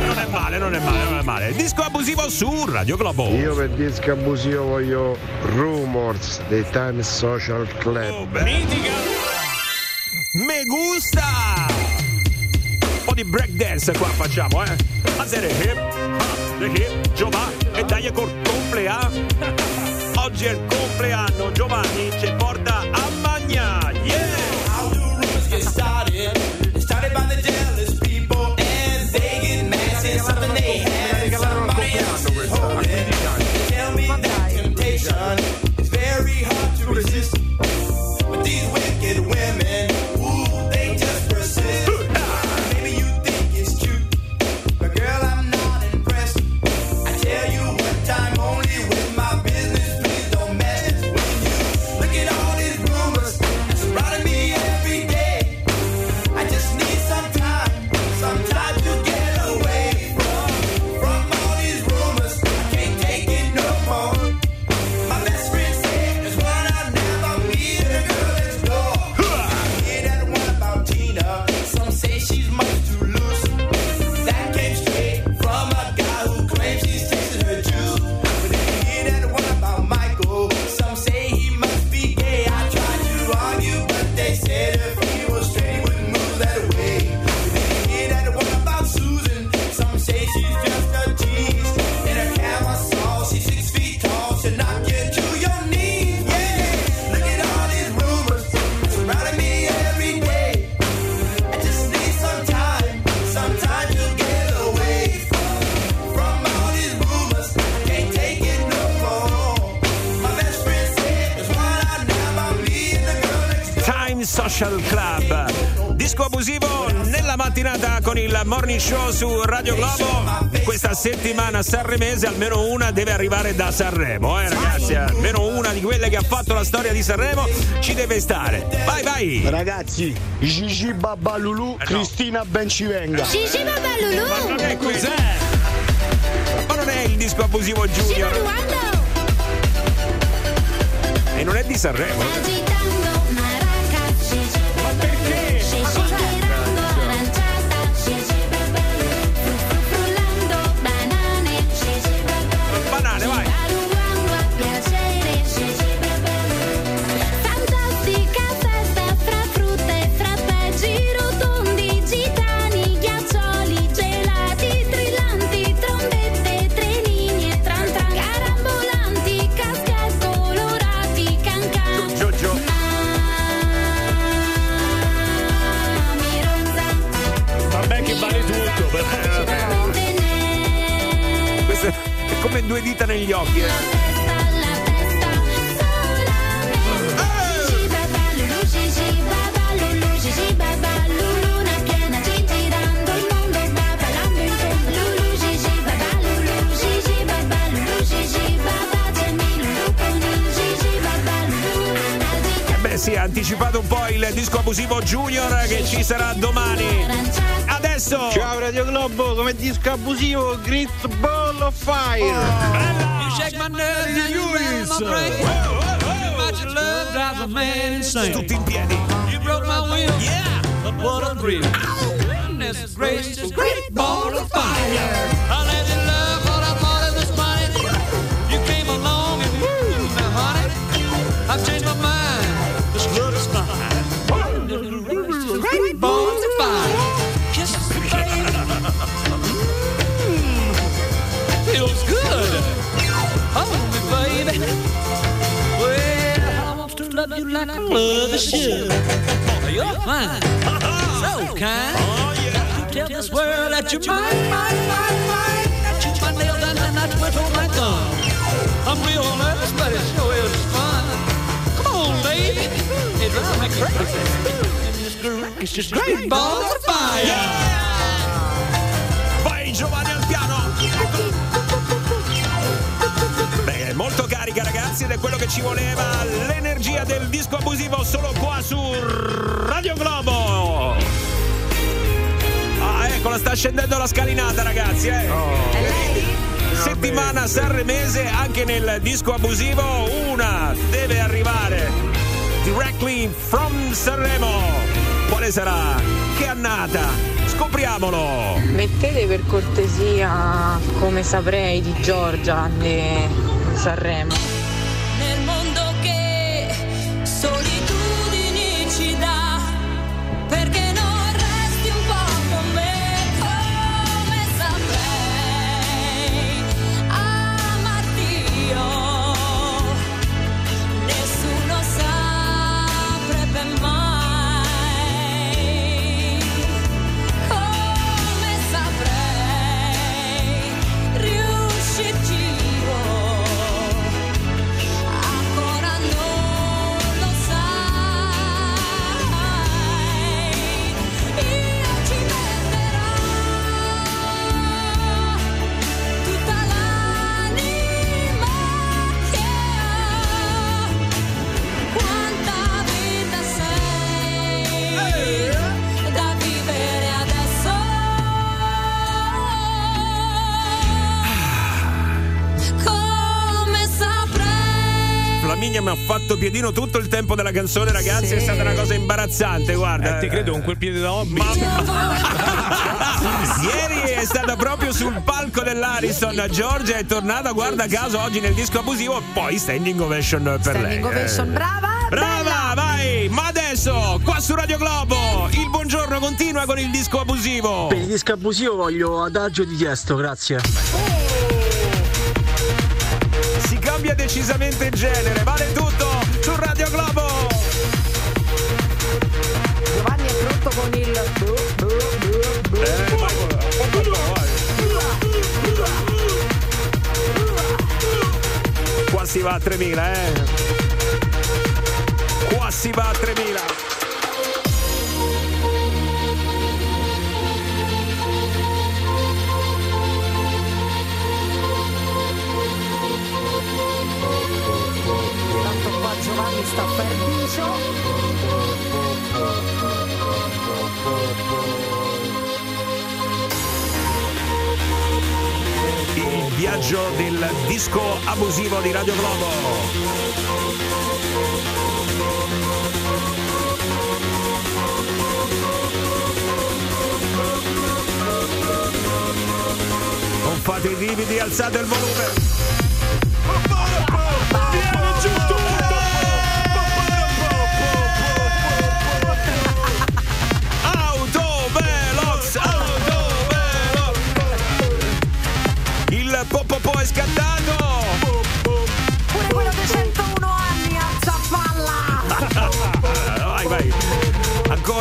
Non è male, non è male, non è male. Disco abusivo su Radio Globo. Io per disco abusivo voglio Rumors dei Times Social Club. Mitica! Me gusta! Un po' di breakdance qua facciamo, eh? Hacer hip, ha, the hip, Giovanni, e dai col compleanno. Oggi è il compleanno, Giovanni ci porta a Magna, morning show su Radio Globo. Questa settimana sanremese almeno una deve arrivare da Sanremo, eh ragazzi. Almeno una di quelle che ha fatto la storia di Sanremo ci deve stare. Vai, vai! Ragazzi, Gigi Babbalulu, Cristina ben ci venga. Gigi Babbalulu? Ma non è cos'è? Ma non è il disco abusivo Junior. E non è di Sanremo. Con il Gigi Babbalulu. Eh Beh sì, ha anticipato un po' il disco abusivo Junior che ci sarà domani. Adesso! Ciao Radio Globo, come disco abusivo Great Ball of Fire. You shake my nerves and you rattle my brain. Love drives a man insane. Tutti in piedi. You broke my will, yeah, but what a thrill. Goodness gracious, great ball of fire. You like I love the should. You're fine, so kind. You tell this world that you're mine, mine, mine, mine. I chew my nails and then I twiddle my thumb. I'm real nervous, but it sure is fun. Come on, baby, it drives me crazy. And just great balls of fire. Vai Giovanni al molto carica ragazzi ed è quello che ci voleva, l'energia del disco abusivo solo qua su Radio Globo! Ah, eccola, sta scendendo la scalinata ragazzi, eh! Settimana sanremese anche nel disco abusivo, una deve arrivare directly from Sanremo. Quale sarà? Che annata? Scopriamolo! Mettete per cortesia come saprei di Giorgia di Sanremo. Canzone, ragazzi. È stata una cosa imbarazzante, guarda. Eh, ti credo con quel piede da hobby. Ieri è stata proprio sul palco dell'Ariston. Giorgia è tornata, guarda caso, oggi nel disco abusivo. Poi standing ovation per lei. Standing ovation, Eh. brava! Brava, vai! Ma adesso, qua su Radio Globo, il buongiorno continua con il disco abusivo. Per il disco abusivo voglio adagio di chiesto, grazie. Si cambia decisamente genere, vale tutto su Radio Globo. soprattutto con il... Eh, vai, vai, vai, Qua si va a 3000, eh. Qua si va a 3000. Giovanni sta fermicio viaggio del disco abusivo di Radio Globo. Fate i lividi, alzate il volume.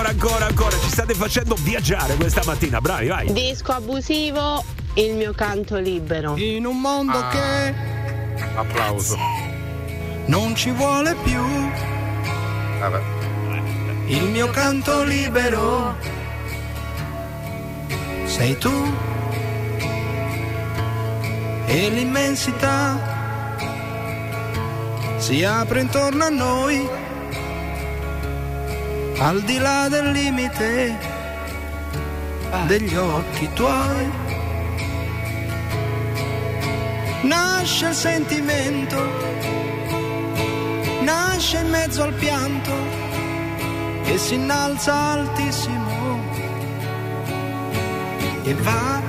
Ancora, ancora, ancora. Ci state facendo viaggiare questa mattina. Bravi, vai. Disco abusivo, il mio canto libero. In un mondo Ah. che Applauso. non ci vuole più Vabbè. il mio canto libero. Sei tu e l'immensità si apre intorno a noi, al di là del limite degli occhi tuoi. Nasce il sentimento, nasce in mezzo al pianto e si innalza altissimo e va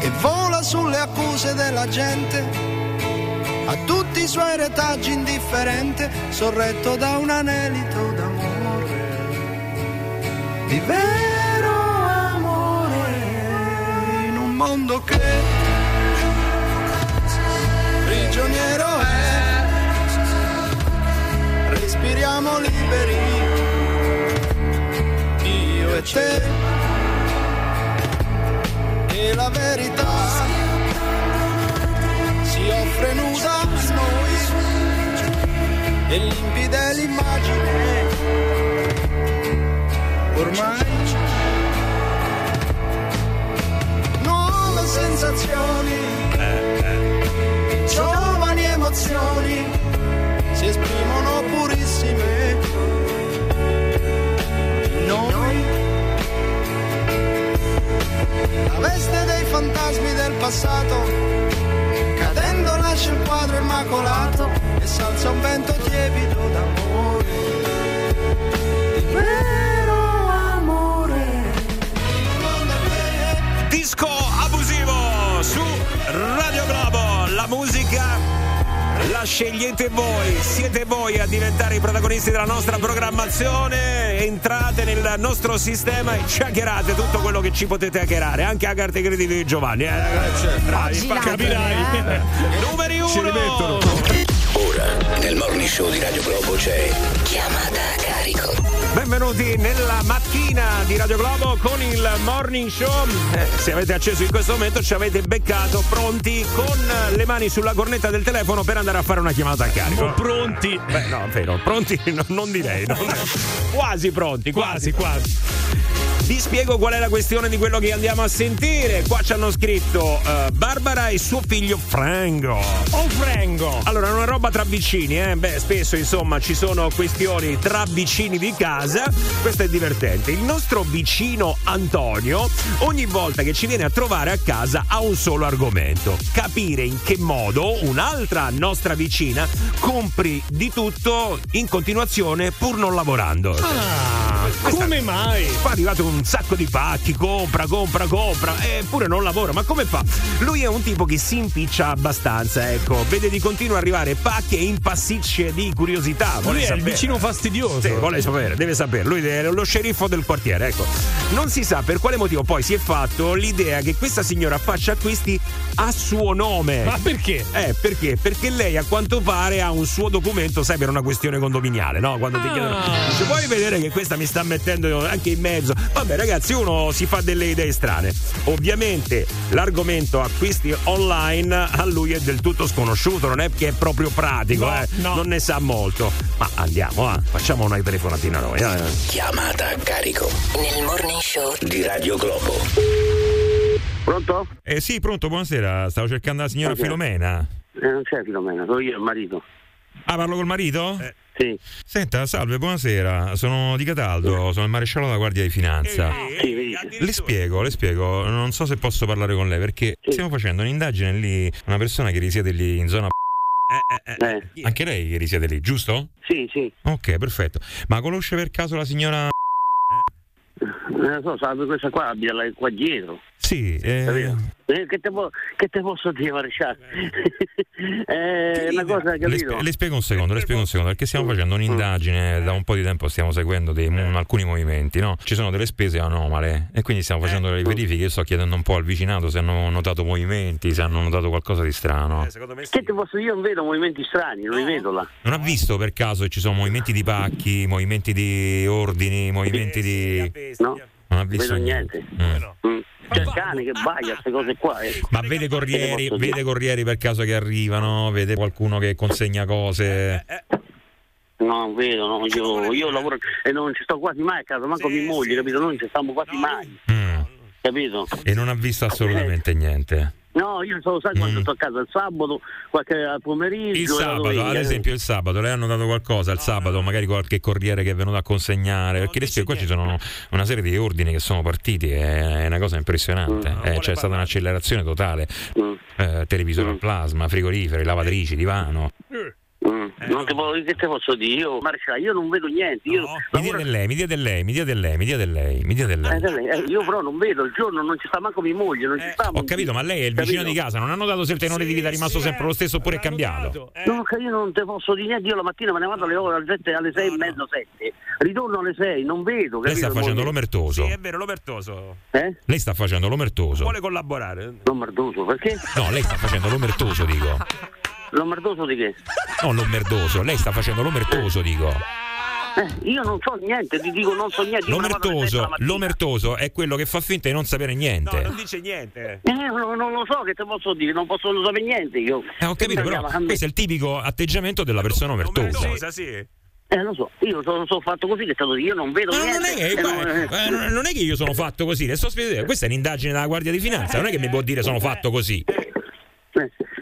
e vola sulle accuse della gente a tutti i suoi retaggi indifferente sorretto da un anelito d'amore. Di vero amore in un mondo che prigioniero è. Respiriamo liberi io e te. E la verità e limpida l'immagine. Ormai nuove sensazioni giovani emozioni si esprimono purissime. Noi la veste dei fantasmi del passato cadendo lascia il quadro immacolato e salza un vento tiepido d'amore vero amore Disco abusivo su Radio Globo. La musica la scegliete voi, siete voi a diventare i protagonisti della nostra programmazione. Entrate nel nostro sistema e ci hackerate tutto quello che ci potete hackerare, anche a carte credito di Giovanni. Eh, bravi, fa- l'hanno, capirai. eh. Numeri uno. Ci rimettono. Ora, nel morning show di Radio Globo c'è chiamata. Benvenuti nella mattina di Radio Globo con il morning show. Eh, se avete acceso in questo momento ci avete beccato pronti con le mani sulla cornetta del telefono per andare a fare una chiamata a carico. O pronti. Beh, no, vero, pronti no, non direi. no. Quasi pronti, quasi, quasi. Vi spiego qual è la questione di quello che andiamo a sentire. Qua ci hanno scritto eh, Barbara e suo figlio Frango. Oh Frango! Allora, una roba tra vicini, eh? Beh, spesso insomma ci sono questioni tra vicini di casa. Questo è divertente. Il nostro vicino Antonio, ogni volta che ci viene a trovare a casa, ha un solo argomento: capire in che modo un'altra nostra vicina compri di tutto in continuazione pur non lavorando. Ah, come mai? Qua è arrivato un sacco di pacchi, compra, compra, compra, eppure non lavora. Ma come fa? Lui è un tipo che si impiccia abbastanza, ecco. Vede di continuo arrivare pacchi e impassisce di curiosità. Vuole Lui è il sapere. vicino fastidioso. Sì, vuole sapere, deve sapere. Lui è lo sceriffo del quartiere, ecco. Non si sa per quale motivo poi si è fatto l'idea che questa signora faccia acquisti a suo nome. Ma perché? Eh, perché? Perché lei a quanto pare ha un suo documento, sai, per una questione condominiale, no? Quando ti Ah. chiedono, dice, vuoi vedere che questa mi sta mettendo anche in mezzo? Vabbè, ragazzi, uno si fa delle idee strane. Ovviamente l'argomento acquisti online a lui è del tutto sconosciuto, non è che è proprio pratico, No, eh. no. Non ne sa molto. Ma andiamo, ah, facciamo una telefonatina noi, eh. Chiamata a carico Nel morning show di Radio Globo. Pronto? Eh sì, pronto, buonasera. Stavo cercando la signora Ok. Filomena. Eh, non c'è Filomena, sono io il marito. Ah, parlo col marito? Sì. Senta, salve, buonasera. Sono di Cataldo, sono il maresciallo della Guardia di Finanza. Sì, Le spiego, le spiego, non so se posso parlare con lei perché stiamo facendo un'indagine lì, una persona che risiede lì in zona Anche lei risiede lì, giusto? Sì, sì. Ok, perfetto. Ma conosce per caso la signora Non lo so, sape questa qua là- qua dietro. Sì, eh, Capito? Eh, che, te po- che te posso dire, maresciallo? è una cosa, le, capito? spie- le spiego un secondo, le spiego un secondo, perché stiamo facendo un'indagine, da un po' di tempo stiamo seguendo dei, mo- alcuni movimenti, no? Ci sono delle spese anomale e quindi stiamo facendo delle verifiche, io sto chiedendo un po' al vicinato se hanno notato movimenti, se hanno notato qualcosa di strano. Che te posso dire? Io non vedo movimenti strani, non li vedo là. Non ha visto per caso che ci sono movimenti di pacchi, movimenti di ordini, movimenti di... No? Non ha visto vedo niente. niente. Mm. C'è il cane che baia, queste cose qua. eh. Ma vede corrieri, vede corrieri per caso che arrivano, vede qualcuno che consegna cose. No, non vedo, no. Io, io lavoro e non ci sto quasi mai a casa, manco mia moglie, capito? Noi non ci stiamo quasi mai, capito? E non ha visto assolutamente niente. No, io solo sai quando sto a casa il sabato, qualche pomeriggio. Il sabato, ad esempio il sabato, lei hanno dato qualcosa il sabato, magari qualche corriere che è venuto a consegnare, perché le spiego, qua ci sono una serie di ordini che sono partiti, è una cosa impressionante, Eh, c'è stata un'accelerazione totale, Eh, televisore a plasma, frigoriferi, lavatrici, divano. Mm. Non ti posso, che te posso dire? Io, Marcia, io non vedo niente. Io, Mi dia del lei, mi dia del lei, mi dia del lei, mi dia del lei, mi dia del Eh, lei. dai, eh, io però non vedo il giorno, non ci sta manco mia moglie, non ci sta. Ho capito, ma lei è il vicino Capito? di casa, non hanno dato se il tenore di vita è rimasto sempre lo stesso oppure è cambiato? No, che io non te posso dire niente, io la mattina me ne vado alle ore alle sette- alle sei e mezza, sette. Ritorno alle sei, non vedo. Lei sta capito, facendo l'omertoso. È vero, l'omertoso. Eh? Lei sta facendo l'omertoso. Vuole collaborare? L'omertoso, perché? No, lei sta facendo l'omertoso, dico. L'omertoso di che? No, l'omertoso, lei sta facendo l'omertoso, dico. Eh, io non so niente, ti dico non so niente. L'omertoso, l'omertoso è quello che fa finta di non sapere niente. Non dice niente. Eh, non, non lo so che te posso dire, non posso sapere niente io. Eh, ho capito, però questo è il tipico atteggiamento della persona omertosa. Cosa sì? Eh, lo so, io sono, sono fatto così che è stato io non vedo No, niente. non è, che, eh, non- eh, non- non è che io sono fatto così, le sto spiegando. Questa è un'indagine della Guardia di Finanza, non è che mi può dire sono fatto così.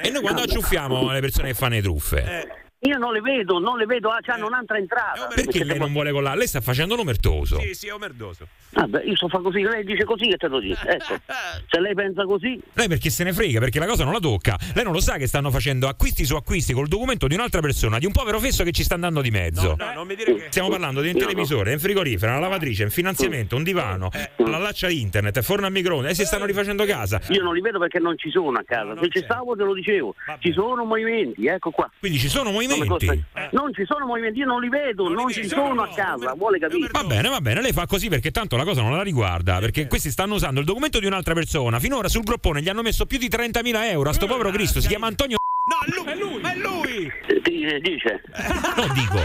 E noi quando acciuffiamo le persone che fanno le truffe? Io non le vedo, non le vedo, ah, c'hanno un'altra entrata. Perché lei non vuole collare? Lei sta facendo l'omertoso. Sì, sì, è omertoso. Vabbè, io so fare così, lei dice così che te lo dico. Ecco, se lei pensa così, Lei perché se ne frega, perché la cosa non la tocca. Lei non lo sa che stanno facendo acquisti su acquisti col documento di un'altra persona, di un povero fesso che ci sta andando di mezzo. No, non mi dire che. Stiamo parlando di un televisore, un frigorifero, una lavatrice, un finanziamento, un divano, la laccia internet, forno a microonde e si stanno rifacendo casa. io non li vedo perché non ci sono a casa. Se ci stavo te lo dicevo, ci sono movimenti, ecco qua. Quindi ci sono movimenti? Come Non ci sono movimenti, io non li vedo, non, ci sono a casa, vuole capire? Va bene, va bene, lei fa così perché tanto la cosa non la riguarda, perché questi stanno usando il documento di un'altra persona. Finora sul groppone gli hanno messo più di 30.000 euro a sto povero Cristo, si chiama Antonio No, è lui, è lui! Dice, dice. No, dico.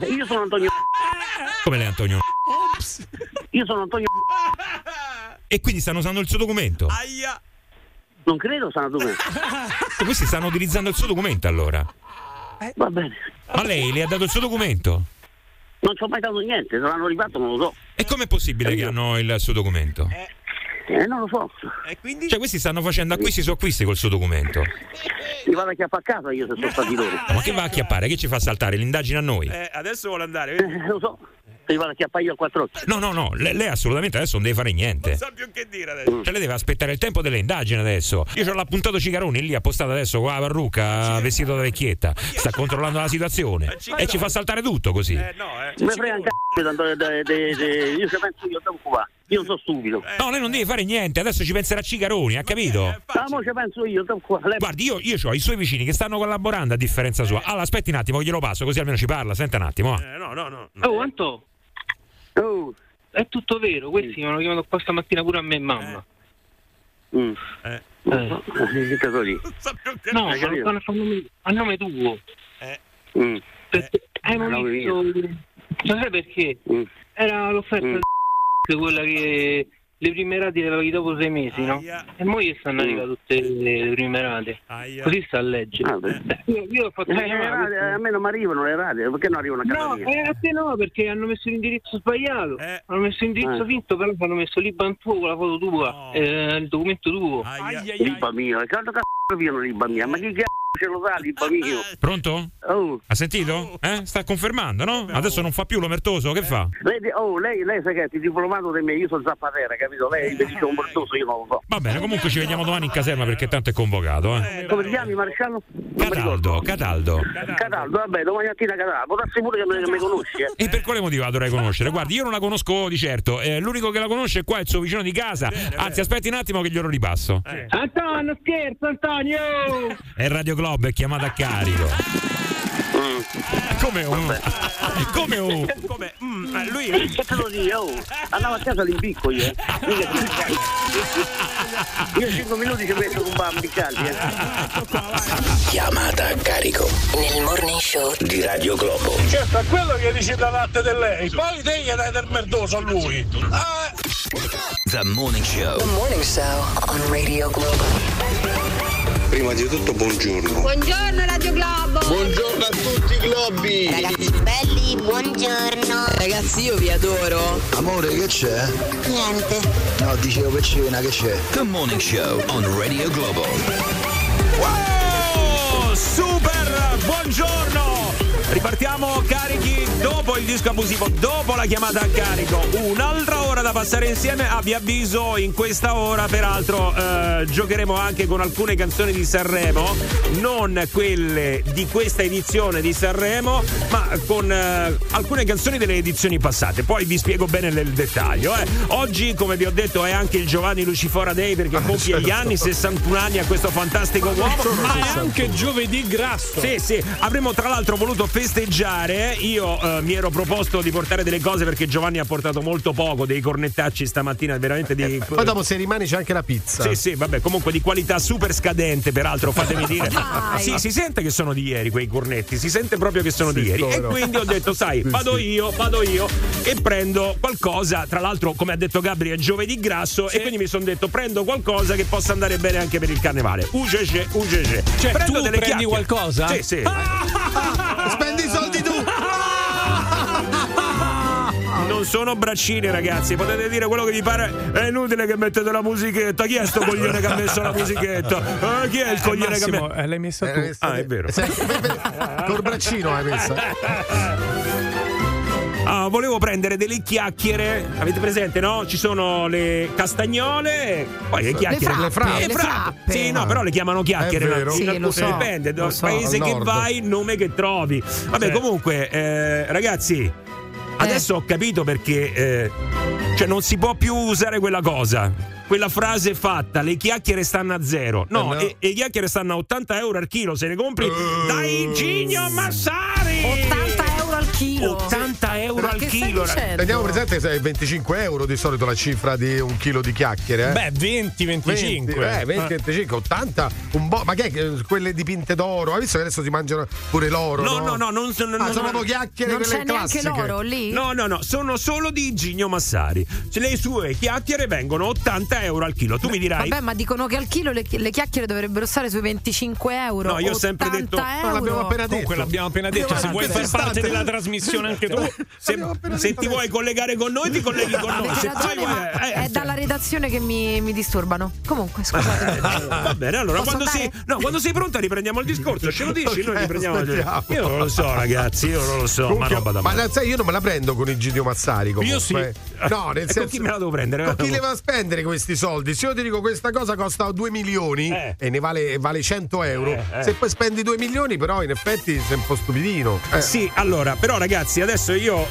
Eh, io sono Antonio. Come lei Antonio? Io sono Antonio. E quindi stanno usando il suo documento. Aia! Non credo stanno dove. E questi stanno utilizzando il suo documento allora. Va bene. Ma lei le ha dato il suo documento? Non ci ho mai dato niente, se l'hanno rifatto non lo so. E com'è possibile che hanno il suo documento? Eh, non lo so. E quindi? Cioè questi stanno facendo acquisti su acquisti col suo documento. Mi vado a chiappare a casa io se sono stati loro. Ma che va a chiappare? Che ci fa saltare l'indagine a noi? Eh, adesso vuole andare. Eh, lo so. Se mi vado a chiappare io al quattro occhi. No, no, no, lei, lei assolutamente adesso non deve fare niente. Non sa più che dire adesso. Cioè lei deve aspettare il tempo delle indagini adesso. Io ho l'appuntato Cicaroni lì appostato adesso con la parrucca, vestito da vecchietta. Sta controllando la situazione. E ci fa saltare tutto così. Eh, no, eh. Mi frega un c***o tanto de- de- de- de- io ci penso io devo qua. Io sono stupido. No, lei non deve fare niente, adesso ci penserà Cicaroni, ha capito? Ah, mo ci penso io, qua. Lei- Guardi, io, io ho i suoi vicini che stanno collaborando a differenza sua. Allora, aspetti un attimo, glielo passo, così almeno ci parla. Senta un attimo. va. Eh, no, no, no. Oh, Anto, Oh. è tutto vero, questi mi hanno chiamato qua stamattina pure a me e mamma. Mm. Eh. Eh, dico? No, Hai ma lo fanno a nome, a nome tuo. Mm. Perché hai a nome visto... Non sai perché? Mm. Era l'offerta di quella che le prime rate le paghi dopo sei mesi, no? E mo gli stanno Mm. arrivando tutte le, le prime rate. Così sta a leggere. Ah, beh. Eh, io, io ho fatto Eh, rate, a me non mi arrivano le rate, perché non arrivano a casa No, mia? eh, a te no, perché hanno messo l'indirizzo sbagliato. Hanno messo l'indirizzo Eh. finto, però hanno messo l'Iban tuo con la foto tua, eh, il documento tuo. Liba mia, quanto cazzo piano Liba mia? Ma chi cazzo ce lo sa, libro mio. Pronto? Oh. Ha sentito? Eh? Sta confermando, no? Adesso non fa più l'omertoso, che fa? Lei, oh, lei, lei sa che è diplomato di me, io sono zappatera, capito? Lei mi dice un bortoso, io non lo so. Va bene, comunque ci vediamo domani in caserma perché tanto è convocato, eh. Come ti chiami, Maresciallo? Mi. Cataldo, Cataldo. Cataldo, vabbè, domani mattina Cataldo. Potresti pure che me- che mi conosci, eh. E per quale motivo la dovrei conoscere? Guardi, io non la conosco di certo. eh, l'unico che la conosce qua è il suo vicino di casa. Anzi, aspetti un attimo che glielo ripasso. Antonio, scherzo, Antonio! È Radio Globo, è chiamata a carico. Come un. Come un. Come, mm, eh, lui Che te lo dico, oh, andavo a casa all'impicco io, eh. Io 5 minuti ci metto con bambi caldi, eh. Chiamata a carico Nel morning show di Radio Globo. Certo, è quello che dice da latte di lei, poi te gli dai del merdoso a lui. Ah, The Morning Show. The morning show on Radio Globo. Prima di tutto buongiorno. Buongiorno Radio Globo. Buongiorno a tutti i globi. Ragazzi belli, buongiorno. Ragazzi, io vi adoro. Amore, che c'è? Niente. No, dicevo per cena, che c'è? The Morning Show on Radio Globo. Oh, super buongiorno! Ripartiamo carichi dopo il disco abusivo, dopo la chiamata a carico. Un'altra ora da passare insieme. Ah, vi avviso, in questa ora, peraltro, eh, giocheremo anche con alcune canzoni di Sanremo, non quelle di questa edizione di Sanremo, ma con eh, alcune canzoni delle edizioni passate. Poi vi spiego bene nel dettaglio. eh. Oggi, come vi ho detto, è anche il Giovanni Lucifora Day perché compie gli anni, 61 anni a questo fantastico uomo. Ma è anche giovedì grasso. Sì, sì, avremmo tra l'altro voluto festeggiare. Io eh, mi ero proposto di portare delle cose perché Giovanni ha portato molto poco, dei cornettacci stamattina, veramente di. Poi dopo se rimane c'è anche la pizza. Sì, sì, vabbè, comunque di qualità super scadente, peraltro, fatemi dire. Sì, si sente che sono di ieri quei cornetti, si sente proprio che sono di ieri. E vero. quindi ho detto, sai, Sì, vado sì. io, vado io e prendo qualcosa. Tra l'altro, come ha detto Gabri, è giovedì grasso e quindi mi sono detto, prendo qualcosa che possa andare bene anche per il carnevale. UGG, UGG. Cioè, prendo tu delle prendi chiacchiere. qualcosa? Sì, sì. I sono braccini, ragazzi. Potete dire quello che vi pare. È inutile che mettete la musichetta. Chi è sto coglione che ha messo la musichetta? Eh, chi è il coglione che ha Massimo, messo? eh, l'hai messa tu. Eh, Ah, è vero. Col braccino hai messo. Ah, volevo prendere delle chiacchiere. Avete presente, no? Ci sono le castagnole, poi le chiacchiere. Le frappe, le frappe. Sì, no, però le chiamano chiacchiere. È vero. no? Sì, In so, Dipende, lo dal so. paese che vai, il nome che trovi. Vabbè, Sì. comunque, eh, ragazzi, adesso ho capito perché. eh, cioè, non si può più usare quella cosa. Quella frase fatta, le chiacchiere stanno a zero. No, Eh, no. E, e le chiacchiere stanno a 80 euro al chilo. Se le compri Eh. dai Gigno Massari! 80 euro al chilo. 80 euro al che chilo. Teniamo presente se è 25 euro di solito la cifra di un chilo di chiacchiere. Eh? Beh, 20, 25. 20, eh, 20, 25, 80, un bo- ma che è che quelle dipinte d'oro? Hai visto che adesso si mangiano pure l'oro? No, No, no, no, non sono. Ah, non- sono proprio chiacchiere Non quelle c'è neanche classiche. l'oro lì? No, no, no, sono solo di Gigno Massari. Cioè, le sue chiacchiere vengono 80 euro al chilo. Tu mi dirai. Vabbè, ma dicono che al chilo le, le chiacchiere dovrebbero stare sui 25 euro. No, io ho sempre 80 detto- euro. Ma l'abbiamo appena detto. Comunque l'abbiamo appena detto, se vuoi far parte della trasmissione anche tu. se, se ti vuoi collegare con noi, ti colleghi con noi. Se ragione, poi, ma eh, è dalla redazione che mi, mi disturbano. Comunque, scusate. Va bene, allora quando sei, no, quando sei pronta riprendiamo il discorso. Ce lo dici? Ok, noi riprendiamo. aspettiamo. Io non lo so, ragazzi, io non lo so. Comunque, ma roba da ma male. la- sai, io non me la prendo con i Gidio Mazzari comunque. Io sì. No, nel E con senso chi me la devo prendere? Con chi le va a spendere questi soldi? Se io ti dico questa cosa costa 2 milioni Eh. e ne vale, vale 100 euro, Eh, eh. se poi spendi 2 milioni, però in effetti sei un po' stupidino. Eh. Sì, allora, però ragazzi, adesso io eh,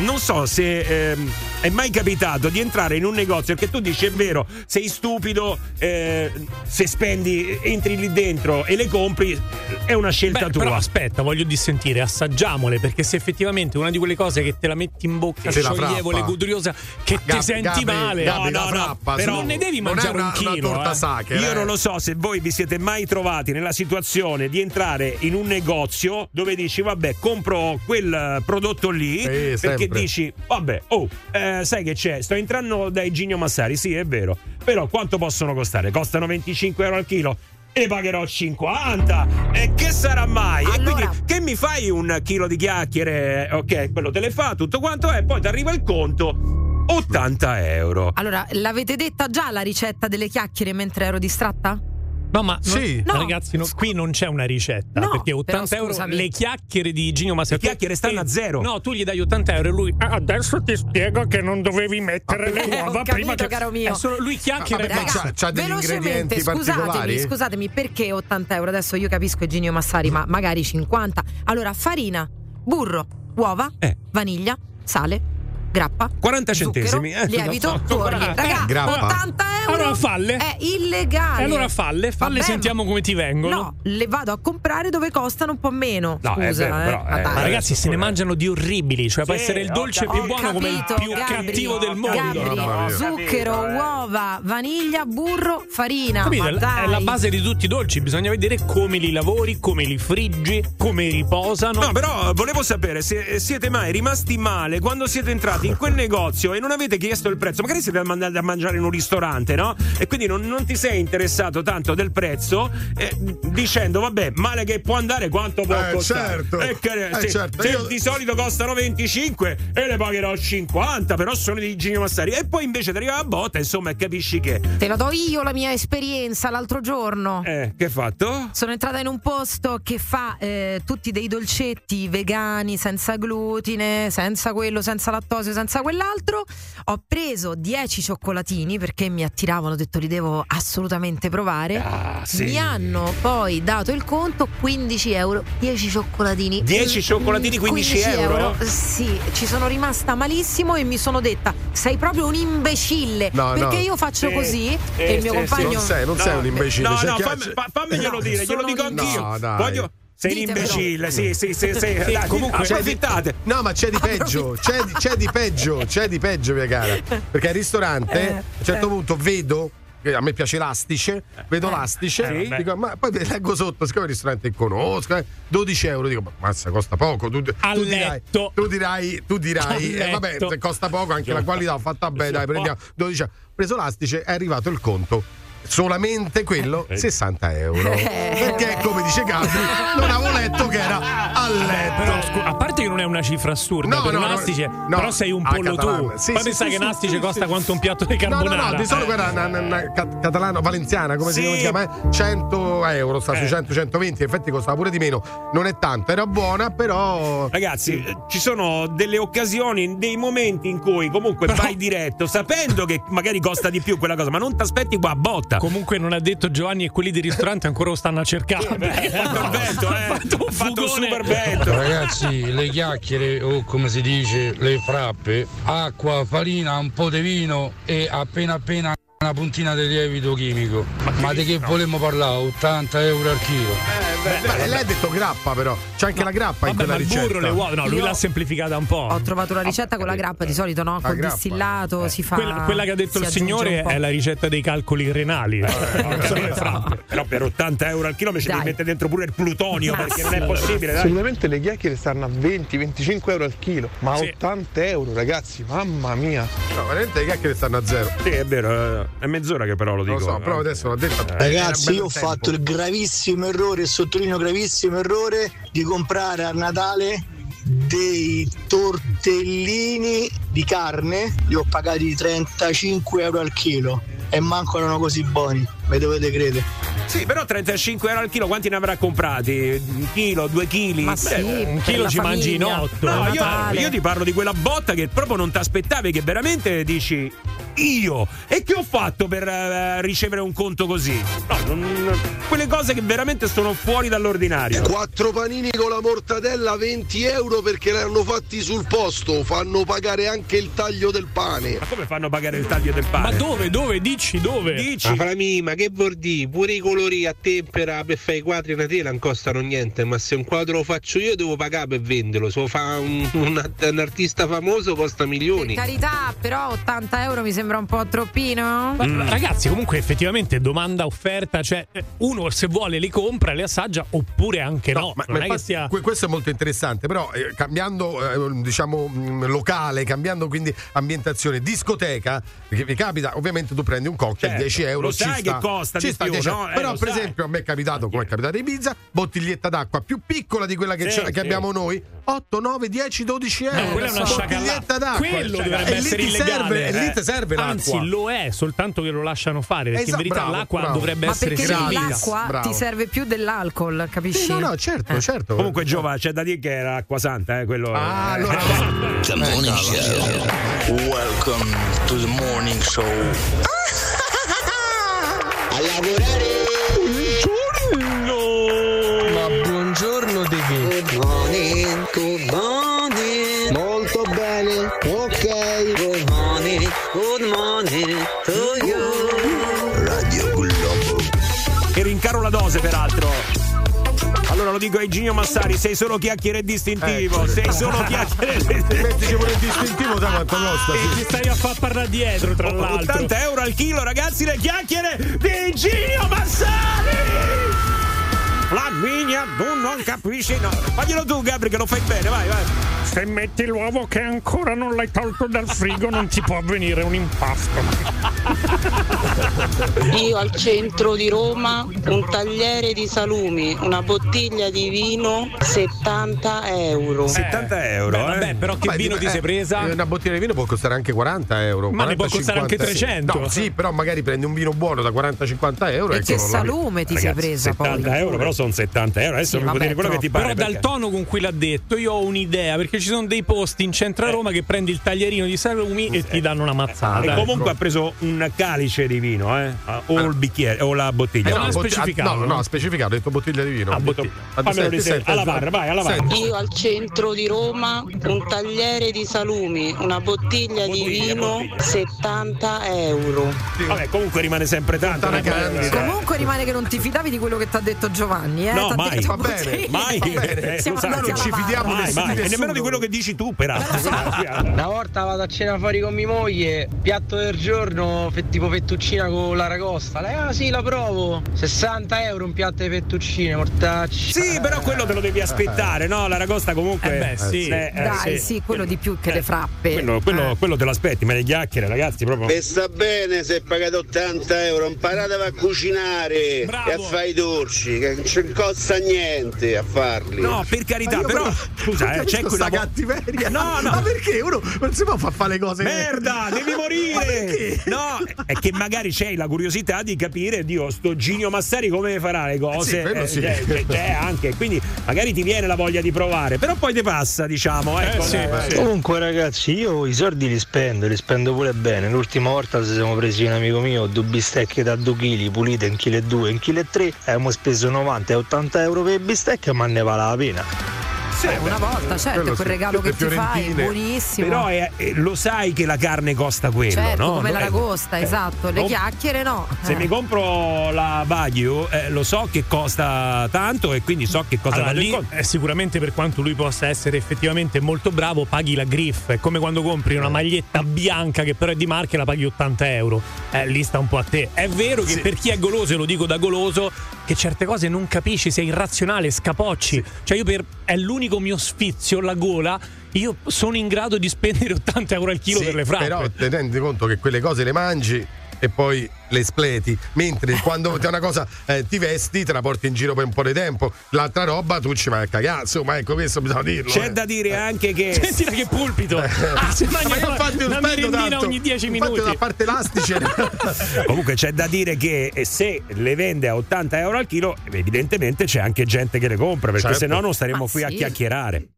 non so se ehm, è mai capitato di entrare in un negozio perché tu dici è vero, sei stupido, eh, se spendi, entri lì dentro e le compri, è una scelta Beh, tua. però aspetta, voglio dissentire, assaggiamole perché se effettivamente una di quelle cose che te la metti in bocca, Sì, la scioglievole, frappa. goduriosa, che Gab- ti senti Gabri, male. Gabri, no, no, no, frappa, però su. non ne devi Non è mangiare una- un chilo. una torta eh. sacra. Io eh. non lo so se voi vi siete mai trovati nella situazione di entrare in un negozio dove dici vabbè compro quel eh, prodotto lì perché sempre. dici vabbè oh eh, sai che c'è sto entrando dai Gigno Massari sì è vero però quanto possono costare? Costano 25 euro al chilo e pagherò 50 e che sarà mai? E Allora- quindi che mi fai un chilo di chiacchiere? Ok, quello te le fa tutto quanto è, poi ti arriva il conto 80 euro. Allora, l'avete detta già la ricetta delle chiacchiere mentre ero distratta? No, ma Sì. no, No. ragazzi, no, qui non c'è una ricetta. No, perché 80 però euro le chiacchiere di Gino Massaro. Le chiacchiere stanno a zero. No, tu gli dai 80 euro e lui. "Ah, adesso ti spiego che non dovevi mettere le ho uova capito, prima che. caro mio. È solo lui chiacchiera Vabbè, e ma basta. c'ha- c'ha degli Velocemente, ingredienti scusatemi, particolari? scusatemi, perché 80 euro? Adesso io capisco Eugenio Massari, ma magari 50. Allora, farina, burro, uova, Eh. vaniglia, sale, grappa. 40 zucchero, centesimi, eh, lievito, tuorli. Eh, Raga, grappa. 80 euro Allora falle. è illegale. E allora falle, falle, Vabbè, sentiamo come ti vengono. No, le vado a comprare dove costano un po' meno. No, è Scusa, vero, eh. però, Ma eh, dai. Ma ragazzi, se ne mangiano di orribili, cioè può Sì, essere il dolce capito. più buono come il capito, più Gabri, cattivo del mondo. Gabri, mia. zucchero, Capito, eh. uova, vaniglia, burro, farina. Capito? Ma dai. È la base di tutti i dolci, bisogna vedere come li lavori, come li friggi, come riposano. No, però volevo sapere se siete mai rimasti male quando siete entrati in quel negozio e non avete chiesto il prezzo. Magari siete andati a mangiare in un ristorante, no? E quindi non, non ti sei interessato tanto del prezzo, eh, dicendo, vabbè, male che può andare, quanto può Eh, costare? certo. E che- Eh, se, certo. se Io- di solito costano 25 e le pagherò 50, però sono di Gino Massari. E poi invece ti arriva la botta, insomma, e capisci che. Te la do io la mia esperienza l'altro giorno. Eh, che hai fatto? Sono entrata in un posto che fa eh, tutti dei dolcetti vegani, senza glutine, senza quello, senza lattosio, senza quell'altro. Ho preso 10 cioccolatini perché mi attiravano, ho detto li devo assolutamente provare. Ah, sì. Mi hanno poi dato il conto 15 euro, 10 cioccolatini. 10 cioccolatini, 15 euro? Sì, ci sono rimasta malissimo e mi sono detta sei proprio un imbecille No, perché no. io faccio Sì, così sì, e il mio sì, compagno Non sei, non sei un imbecille. No, cioè, no, fammi, fa- fammiglielo No, dire, glielo dico un anch'io. No, dai. Voglio. Sei un imbecille, sì, sì, sì, sì. Dai, comunque- approfittate. No, ma c'è di peggio, c'è di, c'è di peggio, c'è di peggio, mia cara. Perché al ristorante Eh, a un certo punto vedo. A me piace l'astice, vedo l'astice, Eh, vabbè. dico, ma poi leggo sotto, siccome il ristorante conosco, eh, 12 euro, dico, ma mazza, costa poco. Tu, tu A dirai, letto. tu dirai, tu dirai, eh, vabbè, costa poco, anche la qualità fatta bene, dai, prendiamo 12 euro. Ho preso l'astice, è arrivato il conto. Solamente quello 60 euro. Eh. Perché, come dice Gabri, non avevo letto che era a letto. Però, scu- a parte che non è una cifra assurda No, per no, un no, astice, no. però sei un Ah, pollo tu. Sì, Poi sì, pensa sì, che un astice costa quanto un piatto di No, carbonara. no, no, di solito Eh. quella una, una, cat- catalano valenziana, come si chiama? eh? 100 euro, sta sui Eh. 100, 120, in effetti costava pure di meno. Non è tanto, era buona, però. Ragazzi, eh, ci sono delle occasioni, dei momenti in cui comunque vai diretto, sapendo che magari costa di più quella cosa, ma non ti aspetti qua a botta. Comunque non ha detto Giovanni e quelli del ristorante ancora lo stanno a cercare. Beh, ha fatto il vento, eh. Ha fatto un fatto un super vento. Ragazzi, le chiacchiere o come si dice, le frappe, acqua, farina, un po' di vino e appena appena una puntina di lievito chimico. Ma, di che volemmo parlare? 80 euro al chilo. Beh, lei ha detto grappa, però. C'è anche la grappa in Vabbè, quella ma il ricetta. burro, le uova. No, lui Io- l'ha semplificata un po'. Ho trovato la ricetta con la grappa, di solito no? Col grappa. distillato si fa. Quella, quella che ha detto il signore è la ricetta dei calcoli renali. Le frappe. Però per 80 euro al chilo mi ci devi mettere dentro pure il plutonio Ma perché sì. non è possibile, dai. Solitamente le chiacchiere stanno a 20-25 euro al chilo, ma Sì. 80 euro, ragazzi, mamma mia. No, veramente le chiacchiere stanno a zero. Sì, è vero, eh, è mezz'ora che però lo Non dico. lo so, però adesso l'ho detto. Ragazzi, Era io ho tempo. fatto il gravissimo errore, e sottolineo gravissimo errore, di comprare a Natale dei tortellini di carne, li ho pagati 35 euro al chilo e manco erano così buoni, mi dovete credere. Sì, però 35 euro al chilo, quanti ne avrà comprati? Un chilo, due chili? Ma Beh, sì, un chilo ci mangi in otto. No, io, io ti parlo di quella botta che proprio non ti aspettavi, che veramente dici io. E che ho fatto per eh, ricevere un conto così? No, non- quelle cose che veramente sono fuori dall'ordinario. Quattro panini con la mortadella 20 euro perché li hanno fatti sul posto, fanno pagare anche il taglio del pane. Ma come fanno a pagare il taglio del Ma pane? dove? Dove? Dici dove? Dici? Ma Framì, ma che vuol dire? Pure i colori a tempera per fare i quadri in tela non costano niente, ma se un quadro lo faccio io devo pagare per venderlo. Se lo fa un, un- un artista famoso costa Per milioni. carità, però 80 euro mi sembra un po' troppino. Ma, Mm. Ragazzi, comunque effettivamente domanda offerta, cioè eh, uno se vuole li compra, le assaggia oppure anche no. ma, non ma è che infatti sia que- questo è molto interessante, però eh, cambiando eh, diciamo mh, locale, cambiando quindi ambientazione, discoteca, perché vi capita, ovviamente tu prendi un cocktail Certo, 10 euro, lo ci sai sta. che costa Ci di sta più, dicendo. no? Eh, Però, per sai. esempio, a me è capitato, come è capitato in Ibiza, bottiglietta d'acqua più piccola di quella che, Sì, c'è- che sì. abbiamo noi, 8, 9, 10, 12 euro. No, quella è una bottiglietta d'acqua. Quello Cioè, dovrebbe e lì essere ti illegale. serve, e lì eh. ti serve l'acqua. Anzi, lo è, soltanto che lo lasciano fare. Perché Esatto, in verità bravo, l'acqua bravo. dovrebbe Ma essere perché servita. l'acqua bravo. ti serve più dell'alcol, capisci? Sì, no, no, certo, Eh. certo. Comunque, Giova, c'è da dire che era acqua santa, eh, quello. Ah, eh. allora. The Morning Show. Welcome to the morning show. A lavorare! E rincaro la dose, peraltro. Allora lo dico a Eugenio Massari, sei solo chiacchiere e distintivo, Ecco. sei solo chiacchiere e distintivo. Mettici pure il distintivo, sai quanto costa? E ci stai a far parlare dietro, tra l'altro. 80 euro al chilo, ragazzi, le chiacchiere di Eugenio Massari! Flaminia, tu non capisci, no. Faglielo tu, Gabri, che lo fai bene, vai, vai. Se metti l'uovo che ancora non l'hai tolto dal frigo, non ti può avvenire un impasto. Io al centro di Roma un tagliere di salumi, una bottiglia di vino 70 euro. 70 euro, Beh, eh. vabbè, però che Vabbè, vino di- ti sei eh, presa? Una bottiglia di vino può costare anche 40 euro. Ma ne 40, può costare anche 50. 300. No, sì, però magari prendi un vino buono da 40-50 euro. E ecco, che salume ti sei presa 70 poi. euro, però sono 70 euro. Adesso Sì, mi puoi vabbè, dire quello che ti troppo. pare. Però dal perché- tono con cui l'ha detto, io ho un'idea, perché ci sono dei posti in centro a Roma che prendi il taglierino di salumi e ti danno una mazzata. E comunque ecco. ha preso un calice di vino, eh? O il bicchiere, o la bottiglia. Eh, No, non ha specificato, ah, No, no, no? ha specificato, ha detto bottiglia di vino. Ah, bottiglia. Fammelo senti, risentire. senti, Alla barra, vai, alla barra. Io al centro di Roma un tagliere di salumi, una bottiglia di vino bottiglia. 70 euro. Vabbè, comunque rimane sempre tanto. Comunque rimane che non ti fidavi di quello che ti ha detto Giovanni, eh? No, mai. Va bene. Mai, Va bene. eh, Siamo andati non ci fidiamo mai, mai. E nemmeno di quello che dici tu, peraltro. Una volta vado a cena fuori con mia moglie, piatto del giorno, tipo fettuccina con l'aragosta. Lei, ah sì, la provo. 60 euro un piatto di fettuccine, mortacci. Sì, però quello te lo devi aspettare, no? L'aragosta comunque. Eh beh, sì. eh, eh, Dai, sì, quello di più che le frappe. Quello, quello- Eh. quello te l'aspetti, ma le chiacchiere, ragazzi, proprio. E sta bene se pagate 80 euro, imparatevi a cucinare Bravo. e a fare i dolci, che non ci costa niente a farli. No, per carità, io però. Scusa, non eh, c'è capisco quella. sta cattiveria. No, no. Ma perché uno non si può far fare le cose Merda, devi Ma morire! perché? No, è che magari c'hai la curiosità di capire, Dio, sto Ginio Massari come farà le cose. Eh sì, quello sì. c'è, c'è- c'è anche, quindi magari ti viene la voglia di provare, però poi ti passa, diciamo. Ecco, sì. Comunque ragazzi, io i soldi li spendo, li spendo pure bene. L'ultima volta ci siamo presi un amico mio, due bistecche da 2 kg, pulite in chilo e 2, in chilo e 3, abbiamo speso 90 e 80 euro per le bistecche, ma ne vale la pena. Eh, una volta, certo, quello quel sì. regalo che ti fai, fiorentine. buonissimo. Però è- è- lo sai che la carne costa quello, certo, no? come No, l'aragosta, eh, esatto. Le com- chiacchiere no. Se Eh. mi compro la Wagyu, eh, lo so che costa tanto e quindi so che cosa Allora, vado lì, eh, sicuramente per quanto lui possa essere effettivamente molto bravo, paghi la griff. È come quando compri una maglietta bianca che però è di marca e la paghi 80 euro. Eh, lì sta un po' a te. È vero che per chi è goloso, e lo dico da goloso, che certe cose non capisci, sei irrazionale, scapocci. Cioè io per... è l'unico mio sfizio, la gola. Io sono in grado di spendere 80 euro al chilo Sì, per le frappe. Però ti rendi conto che quelle cose le mangi e poi le spleti. Mentre quando c'è una cosa eh, ti vesti, te la porti in giro per un po' di tempo. L'altra roba tu ci vai a cagare. Insomma, ecco, questo bisogna dirlo. C'è eh. da dire anche che. Senti che pulpito! Ah, si mangia Ma io infatti non una spendo merendina tanto. ogni 10 Infatti minuti. da parte elastice. Comunque c'è da dire che eh, se le vende a 80 euro al chilo, evidentemente c'è anche gente che le compra, perché Certo. se no non staremmo Ah, qui a sì? chiacchierare.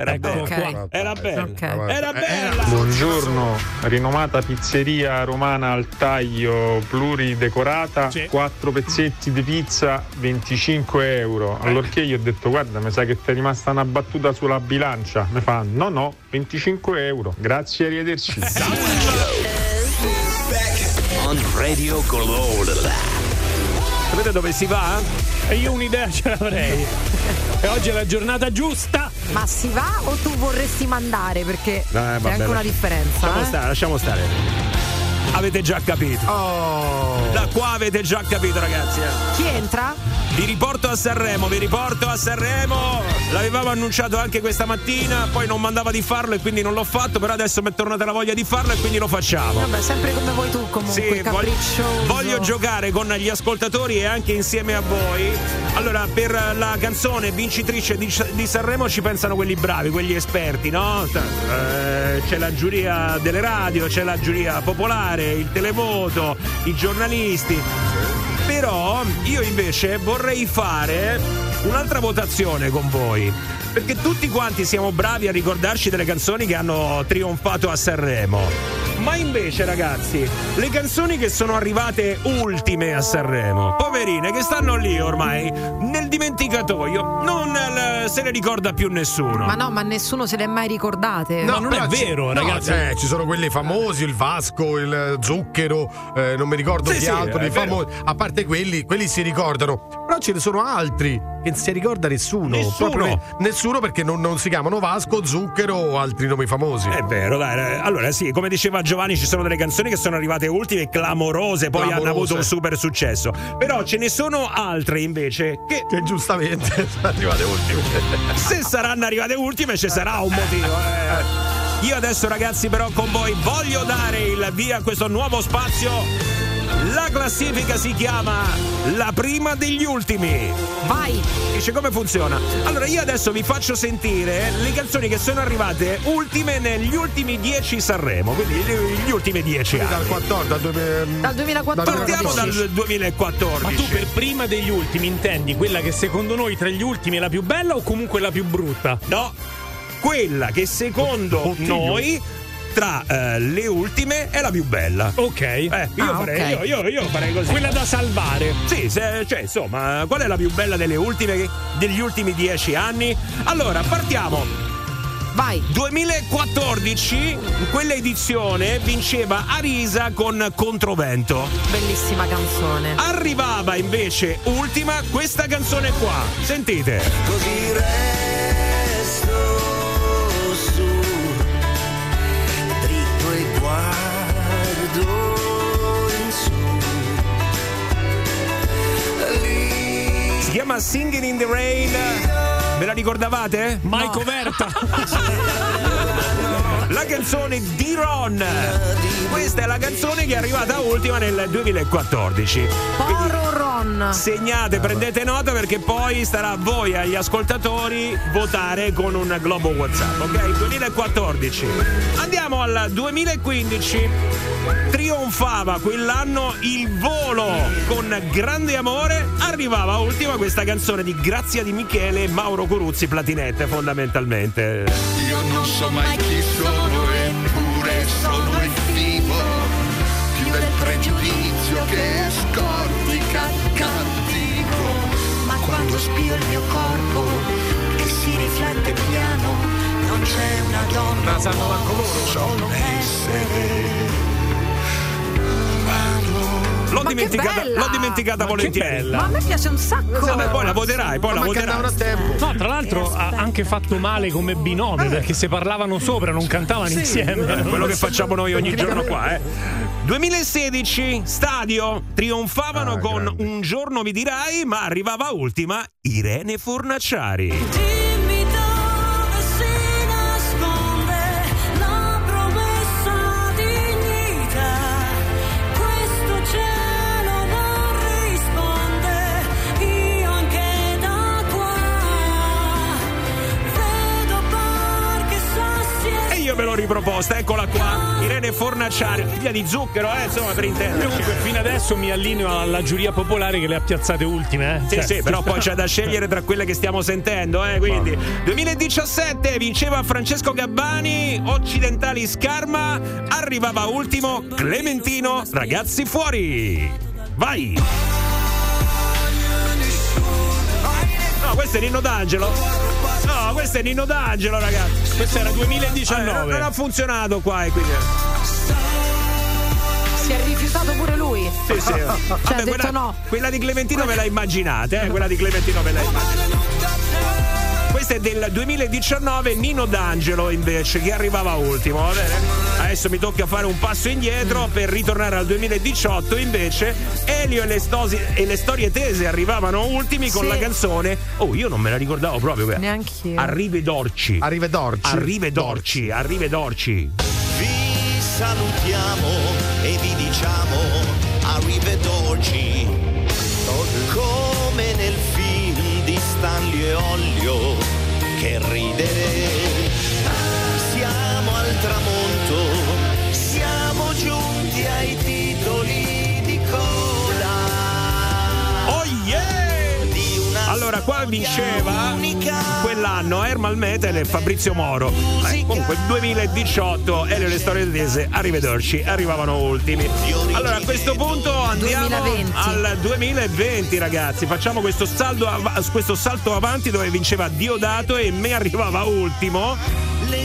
Era Ecco bella. Ok. Era bella. Ok. Era bella. Buongiorno, rinomata pizzeria romana al taglio pluridecorata, Sì. 4 pezzetti di pizza, 25 euro. Allorché io ho detto guarda, mi sa che ti è rimasta una battuta sulla bilancia. Mi fa no no, 25 euro. Grazie, arrivederci. On Radio. Sapete dove si va? E io un'idea ce l'avrei. E oggi è la giornata giusta. Ma si va o tu vorresti mandare? Perché c'è vabbè, anche una differenza. Lasciamo eh? stare, lasciamo stare. Avete già capito. Oh. Da qua avete già capito, ragazzi. eh. Chi entra? Vi riporto a Sanremo, vi riporto a Sanremo. L'avevamo annunciato anche questa mattina, poi non mandava di farlo e quindi non l'ho fatto, però adesso mi è tornata la voglia di farlo e quindi lo facciamo. Vabbè, sempre come vuoi tu comunque, Sì, voglio, voglio giocare con gli ascoltatori e anche insieme a voi. Allora, per la canzone vincitrice di, di Sanremo ci pensano quelli bravi, quelli esperti, no? Eh, c'è la giuria delle radio, c'è la giuria popolare, il televoto, i giornalisti. Però io invece vorrei fare un'altra votazione con voi. Perché tutti quanti siamo bravi a ricordarci delle canzoni che hanno trionfato a Sanremo. Ma invece, ragazzi, le canzoni che sono arrivate ultime a Sanremo, poverine, che stanno lì ormai nel dimenticatoio, non se ne ricorda più nessuno. Ma no, ma nessuno se le è mai ricordate. No, però ci- no, eh, ci sono quelli famosi, il Vasco, il Zucchero, eh, non mi ricordo Sì, chi sì, altro. è di vero. famosi. A parte quelli, quelli si ricordano. Però ce ne sono altri che non si ricorda nessuno. Nessuno. Proprio ne- nessuno perché non, non si chiamano Vasco, Zucchero o altri nomi famosi. È vero, dai. Allora, sì, come diceva Giovanni, ci sono delle canzoni che sono arrivate ultime, clamorose, poi hanno Clamorose. avuto un super successo. Però ce ne sono altre invece che. Che giustamente sono arrivate ultime. Se saranno arrivate ultime, ci sarà un motivo. eh. Io adesso, ragazzi, però, con voi voglio dare il via a questo nuovo spazio. La classifica si chiama La prima degli ultimi. Vai! Dice come funziona? Allora, io adesso vi faccio sentire le canzoni che sono arrivate ultime negli ultimi 10 Sanremo, quindi gli, ultimi 10 anni. Dal 14 al 2000 Dal 2014. Partiamo dal 2014. Ma tu per prima degli ultimi intendi quella che secondo noi tra gli ultimi è la più bella o comunque la più brutta? No, quella che secondo noi tra eh, le ultime è la più bella. Ok. Eh, io, Ah, farei, ok. io, io- io farei così. Quella da salvare. Sì, se- cioè, insomma, qual è la più bella delle ultime, degli ultimi dieci anni? Allora, partiamo. Vai. 2014, in quella edizione vinceva Arisa con Controvento. Bellissima canzone. Arrivava invece ultima questa canzone qua. Sentite. Così resto Singing in the Rain. Ve la ricordavate? Maico Verta. La canzone di Ron. Questa è la canzone che è arrivata ultima nel 2014. Poro Ron. Segnate, prendete nota perché poi starà a voi, agli ascoltatori, votare con un globo WhatsApp, ok? 2014. Andiamo al 2015. Trionfava quell'anno il volo con grande amore. Arrivava ultima questa canzone di Grazia di Michele e Mauro Coruzzi, Platinette, fondamentalmente. Io non so mai chi sono eppure sono il vivo più del pregiudizio che scortica cattivo ma quando spio il mio corpo che si riflette piano non c'è una donna Ma sanno solo un essere L'ho Ma che dimenticata, bella! l'ho dimenticata Ma che volentieri. bella! Ma a me piace un sacco. Vabbè, poi la voterai, poi la Ma voterai. mancavano a tempo. No, tra l'altro ha anche fatto male come binomio perché se parlavano sopra non cantavano insieme. quello che facciamo noi ogni giorno qua, eh. 2016, stadio, trionfavano Ah, con grande. Un giorno mi dirai, ma arrivava ultima Irene Fornaciari. Riproposta, eccola qua. Irene Fornaciari, figlia di zucchero, eh, insomma, per intenderci. Comunque fino adesso mi allineo alla giuria popolare che le ha piazzate ultime. Eh? Sì, Cioè, sì, però poi c'è da scegliere tra quelle che stiamo sentendo, eh, quindi 2017 vinceva Francesco Gabbani, Occidentali Scarma, arrivava ultimo Clementino, ragazzi fuori. Vai! No, questo è Nino D'Angelo. No, questo è Nino D'Angelo, ragazzi. Questo era Eh, 2019. non ha funzionato qua e quindi. Si è rifiutato pure lui. Sì, sì. Cioè, Vabbè, ha detto quella, no. quella di Clementino ve la immaginate, eh? Quella di Clementino ve la immaginate. Questo è del 2019, Nino D'Angelo invece, che arrivava ultimo. Va bene? Adesso mi tocca fare un passo indietro per ritornare al 2018. Invece, Elio e le, stosi- e le storie tese arrivavano ultimi con Sì. la canzone. Oh, io non me la ricordavo proprio. guarda. Neanch'io. Arrivedorci. Arrivedorci. Arrivedorci. Arrivedorci. Vi salutiamo e vi diciamo film di Stanley e Olio, che ridere. Siamo al tramonto, qua vinceva quell'anno Ermal Metal e Fabrizio Moro. Beh, comunque, 2018, Elio e le storie tese, arrivederci, arrivavano ultimi. Allora, a questo punto andiamo 2020. al 2020, ragazzi. Facciamo questo, saldo av- questo salto avanti dove vinceva Diodato e me arrivava ultimo.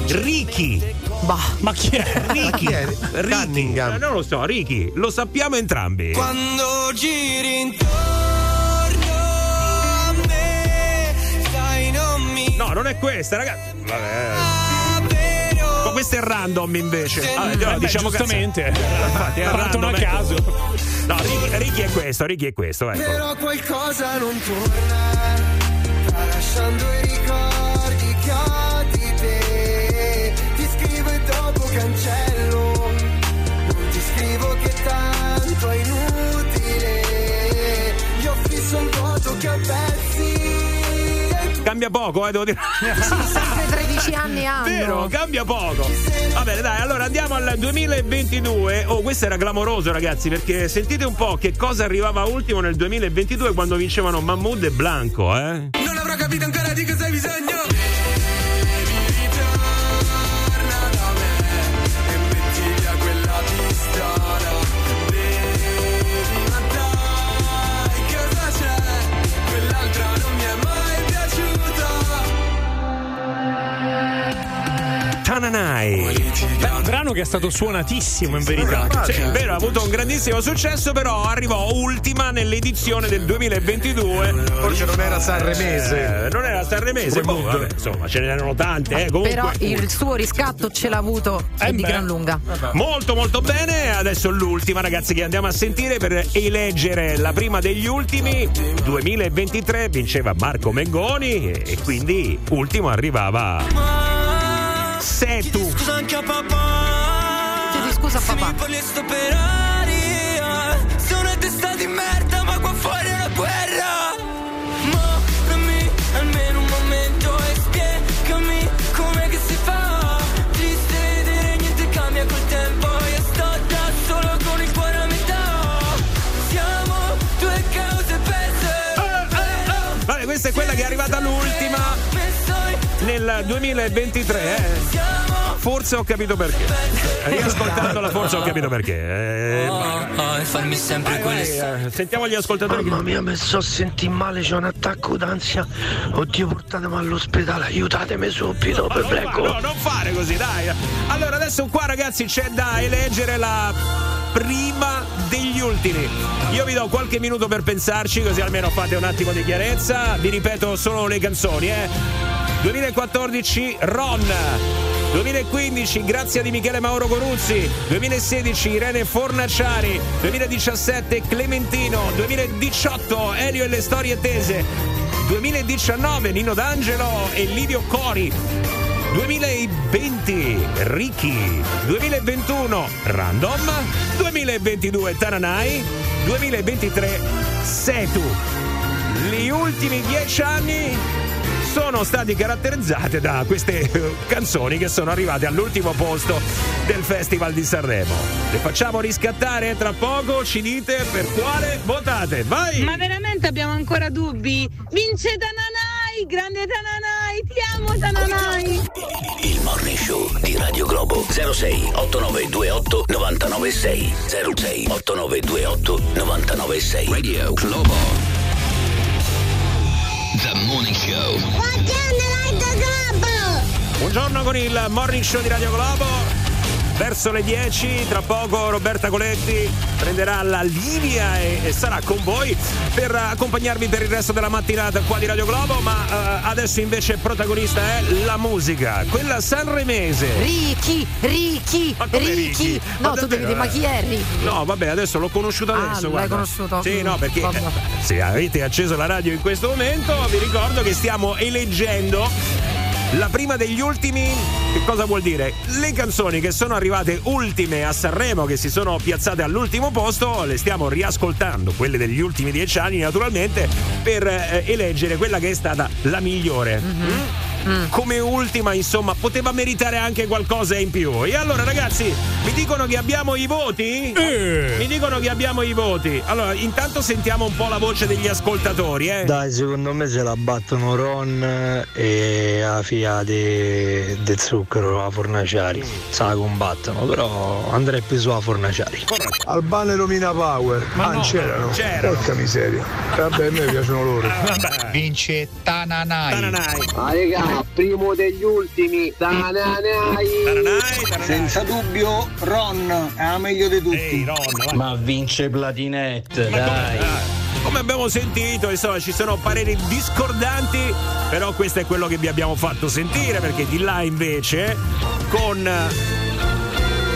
Ricky. Ma chi è? Ricky. chi è? Ricky. Cunningham. Eh, Non lo so, Ricky. Lo sappiamo entrambi. Quando giri intorno No, non è questa, ragazzi. Vabbè. Ma questo è random invece. Vabbè, no, diciamo giustamente. cazzate. Infatti è random. a ecco. caso. No, Ricky, Ricky è questo, Ricky è questo, ecco. Però qualcosa non torna, tralasciando i ricordi Cambia poco, eh, devo dire. Sempre 13 anni hanno. Vero, cambia poco. Va bene, dai, allora andiamo al 2022. Oh, questo era clamoroso, ragazzi, perché sentite un po' che cosa arrivava ultimo nel 2022 quando vincevano Mahmood e Blanco, eh? Non avrò capito ancora di cosa hai bisogno. Tananai. Beh, un brano che è stato suonatissimo in verità. Sì, è vero, ha avuto un grandissimo successo, però arrivò ultima nell'edizione del 2022. Forse non era sanremese. Eh, non era sanremese, boh, vabbè, insomma, ce n'erano tante, eh, comunque. Però il suo riscatto ce l'ha avuto Eh di beh. gran lunga. Molto molto bene, adesso l'ultima ragazzi che andiamo a sentire per eleggere la prima degli ultimi 2023 vinceva Marco Mengoni e e quindi ultimo arrivava Setu. Scusa anche a papà. Chiedi scusa a Se papà. mi volessi per aria. Sono una testa di merda, ma qua fuori è una guerra. Ma dammi almeno un momento e spiegami com'è che si fa. Triste vedere niente cambia col tempo. Io sto da solo con il cuore a metà. Siamo due cause perse. Vabbè, questa è quella che è arrivata l'ultima nel 2023, eh. Forse ho capito perché. Riascoltandola forse ho capito perché. Eh, Oh, e farmi sempre quelle eh, sentiamo gli ascoltatori. Mamma mia, mi sto sentire male, c'ho un attacco d'ansia. Oddio, portatemi all'ospedale, aiutatemi subito, per prego. No, non fare così, dai. Allora, adesso qua, ragazzi, c'è da eleggere la prima degli ultimi. Io vi do qualche minuto per pensarci, così almeno fate un attimo di chiarezza. Vi ripeto solo le canzoni, eh. 2014 Ron. 2015 Grazia di Michele Mauro Coruzzi, 2016 Irene Fornaciari, 2017 Clementino, 2018 Elio e le storie tese, 2019 Nino D'Angelo e Livio Cori, 2020 Ricky, 2021 Random, 2022 Taranai, 2023 Setu. Gli ultimi dieci anni sono stati caratterizzati da queste eh, canzoni che sono arrivate all'ultimo posto del Festival di Sanremo. Le facciamo riscattare tra poco, ci dite per quale votate. Vai! Ma veramente abbiamo ancora dubbi? Vince Tananai, grande Tananai, ti amo Tananai. Il Morning Show di Radio Globo 06 8928 996 06 8928 996 Radio Globo The Morning Show Buongiorno con il Morning Show di Radio Globo. Verso le 10. Tra poco Roberta Coletti prenderà la linea e, e sarà con voi per accompagnarvi per il resto della mattinata qua di Radio Globo. Ma eh, adesso invece protagonista è la musica, quella sanremese. Ricky, Ricky, Ricky. No, Ma tu devi dire, ma eh? chi è Ricky? No, vabbè, adesso l'ho conosciuto Ah, adesso. l'hai guarda. conosciuto? Sì, no, Mm, perché vabbè. eh, se avete acceso la radio in questo momento, vi ricordo che stiamo eleggendo la prima degli ultimi. Che cosa vuol dire? Le canzoni che sono arrivate ultime a Sanremo, che si sono piazzate all'ultimo posto, le stiamo riascoltando, quelle degli ultimi dieci anni, naturalmente, per eh, eleggere quella che è stata la migliore. Mm? Come ultima, insomma, poteva meritare anche qualcosa in più. E allora, ragazzi, mi dicono che abbiamo i voti? Mi dicono che abbiamo i voti. Allora, intanto sentiamo un po' la voce degli ascoltatori, eh. Dai, secondo me se la battono Ron e la figlia di de zucchero, la Fornaciari. Se la combattono, però andrei più sulla Fornaciari. Albano e Romina Power. Ma ah, no, c'erano. c'erano. Porca miseria. Vabbè, a me piacciono loro. Vince Tananai. Ah, primo degli ultimi. Tananai. Senza dubbio Ron è la meglio di tutti. Ma vince Platinette, dai. Come abbiamo sentito, insomma, ci sono pareri discordanti, però questo è quello che vi abbiamo fatto sentire, perché di là invece, con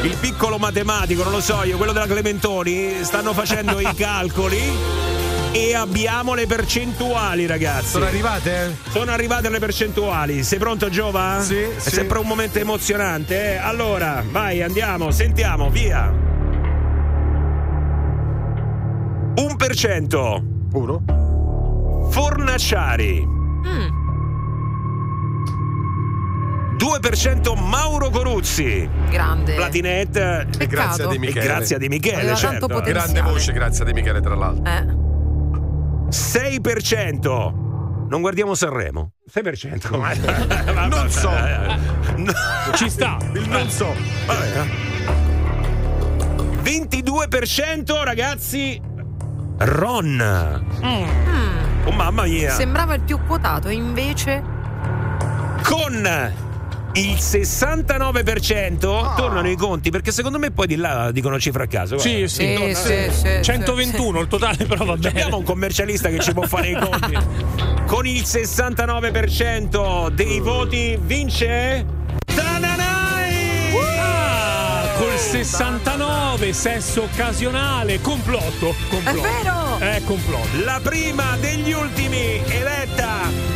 il piccolo matematico, non lo so io, quello della Clementoni, stanno facendo i calcoli e abbiamo le percentuali, ragazzi. Sono arrivate? Sono arrivate le percentuali. Sei pronto, Giova? Sì, È sì. sempre un momento emozionante. eh? Allora, vai, andiamo, sentiamo, via. Un per cento. Uno. Fornaciari. 2% Mauro Coruzzi. Grande. Platinette. E grazie a Di E Michele. grazie a Di Michele, certo. Grande voce, grazie a Di Michele, tra l'altro. Eh. 6%. Non guardiamo Sanremo. 6%. Ma- Non so. Ci sta. Il non so. Vabbè. 22% ragazzi. Ron. Oh mamma mia. Sembrava il più quotato, invece. Con il 69% tornano i conti perché secondo me poi di là dicono cifra a caso. Sì, guarda. sì. Torna- sì, sì, 121 il totale, però va bene. Abbiamo un commercialista che ci può fare i conti. Con il 69% dei voti vince Tananai! Ah, col 69, sesso occasionale, complotto. complotto. È vero! È complotto. La prima degli ultimi eletta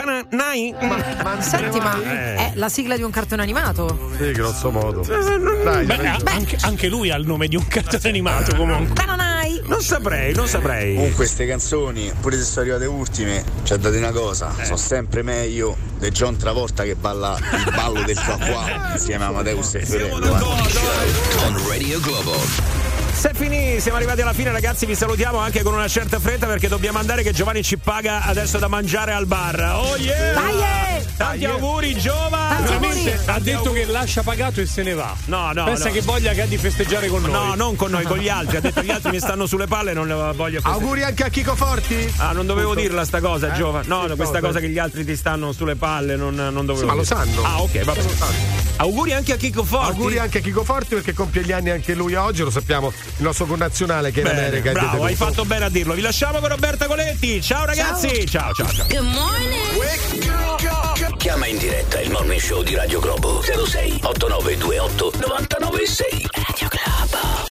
Tananai. Tananai. Senti, ma Eh. è la sigla di un cartone animato? Sì, grosso modo. Dai, Beh, dai. anche, anche lui ha il nome di un cartone animato comunque. Tananai! Non saprei, non saprei. Comunque queste canzoni, pure se sono arrivate ultime, c'è da dire una cosa, sono sempre meglio di John Travolta che balla il ballo del qua qua insieme a Amadeus e Fiorello. eh. On Radio Globo. Se finì, siamo arrivati alla fine, ragazzi. Vi salutiamo anche con una certa fretta perché dobbiamo andare. Che Giovanni ci paga adesso da mangiare al bar. Oh yeah! Dai! eh! Tanti auguri, Giova! Tanti Veramente, auguri. Ha detto che lascia pagato e se ne va. No, no. Pensa no. che voglia che ha di festeggiare con noi. No, non con noi, con gli altri. Ha detto gli altri mi stanno sulle palle e non le voglio festeggiare. Auguri anche a Chico Forti. Ah, non dovevo dirla sta cosa, Eh? Giova. No, Che no, questa cosa? cosa che gli altri ti stanno sulle palle, non, non dovevo Sì, ma lo sanno. Ah, ok, va bene. Lo sanno. Auguri anche a Chico Forti. Auguri anche a Chico Forti perché compie gli anni anche lui oggi, lo sappiamo, il nostro connazionale che in Bene, America è bravo, hai fatto bene a dirlo. Vi lasciamo con Roberta Coletti. Ciao ragazzi. Ciao, ciao, ciao. Good morning. Chiama in diretta il Morning Show di Radio Globo 06 8928 996.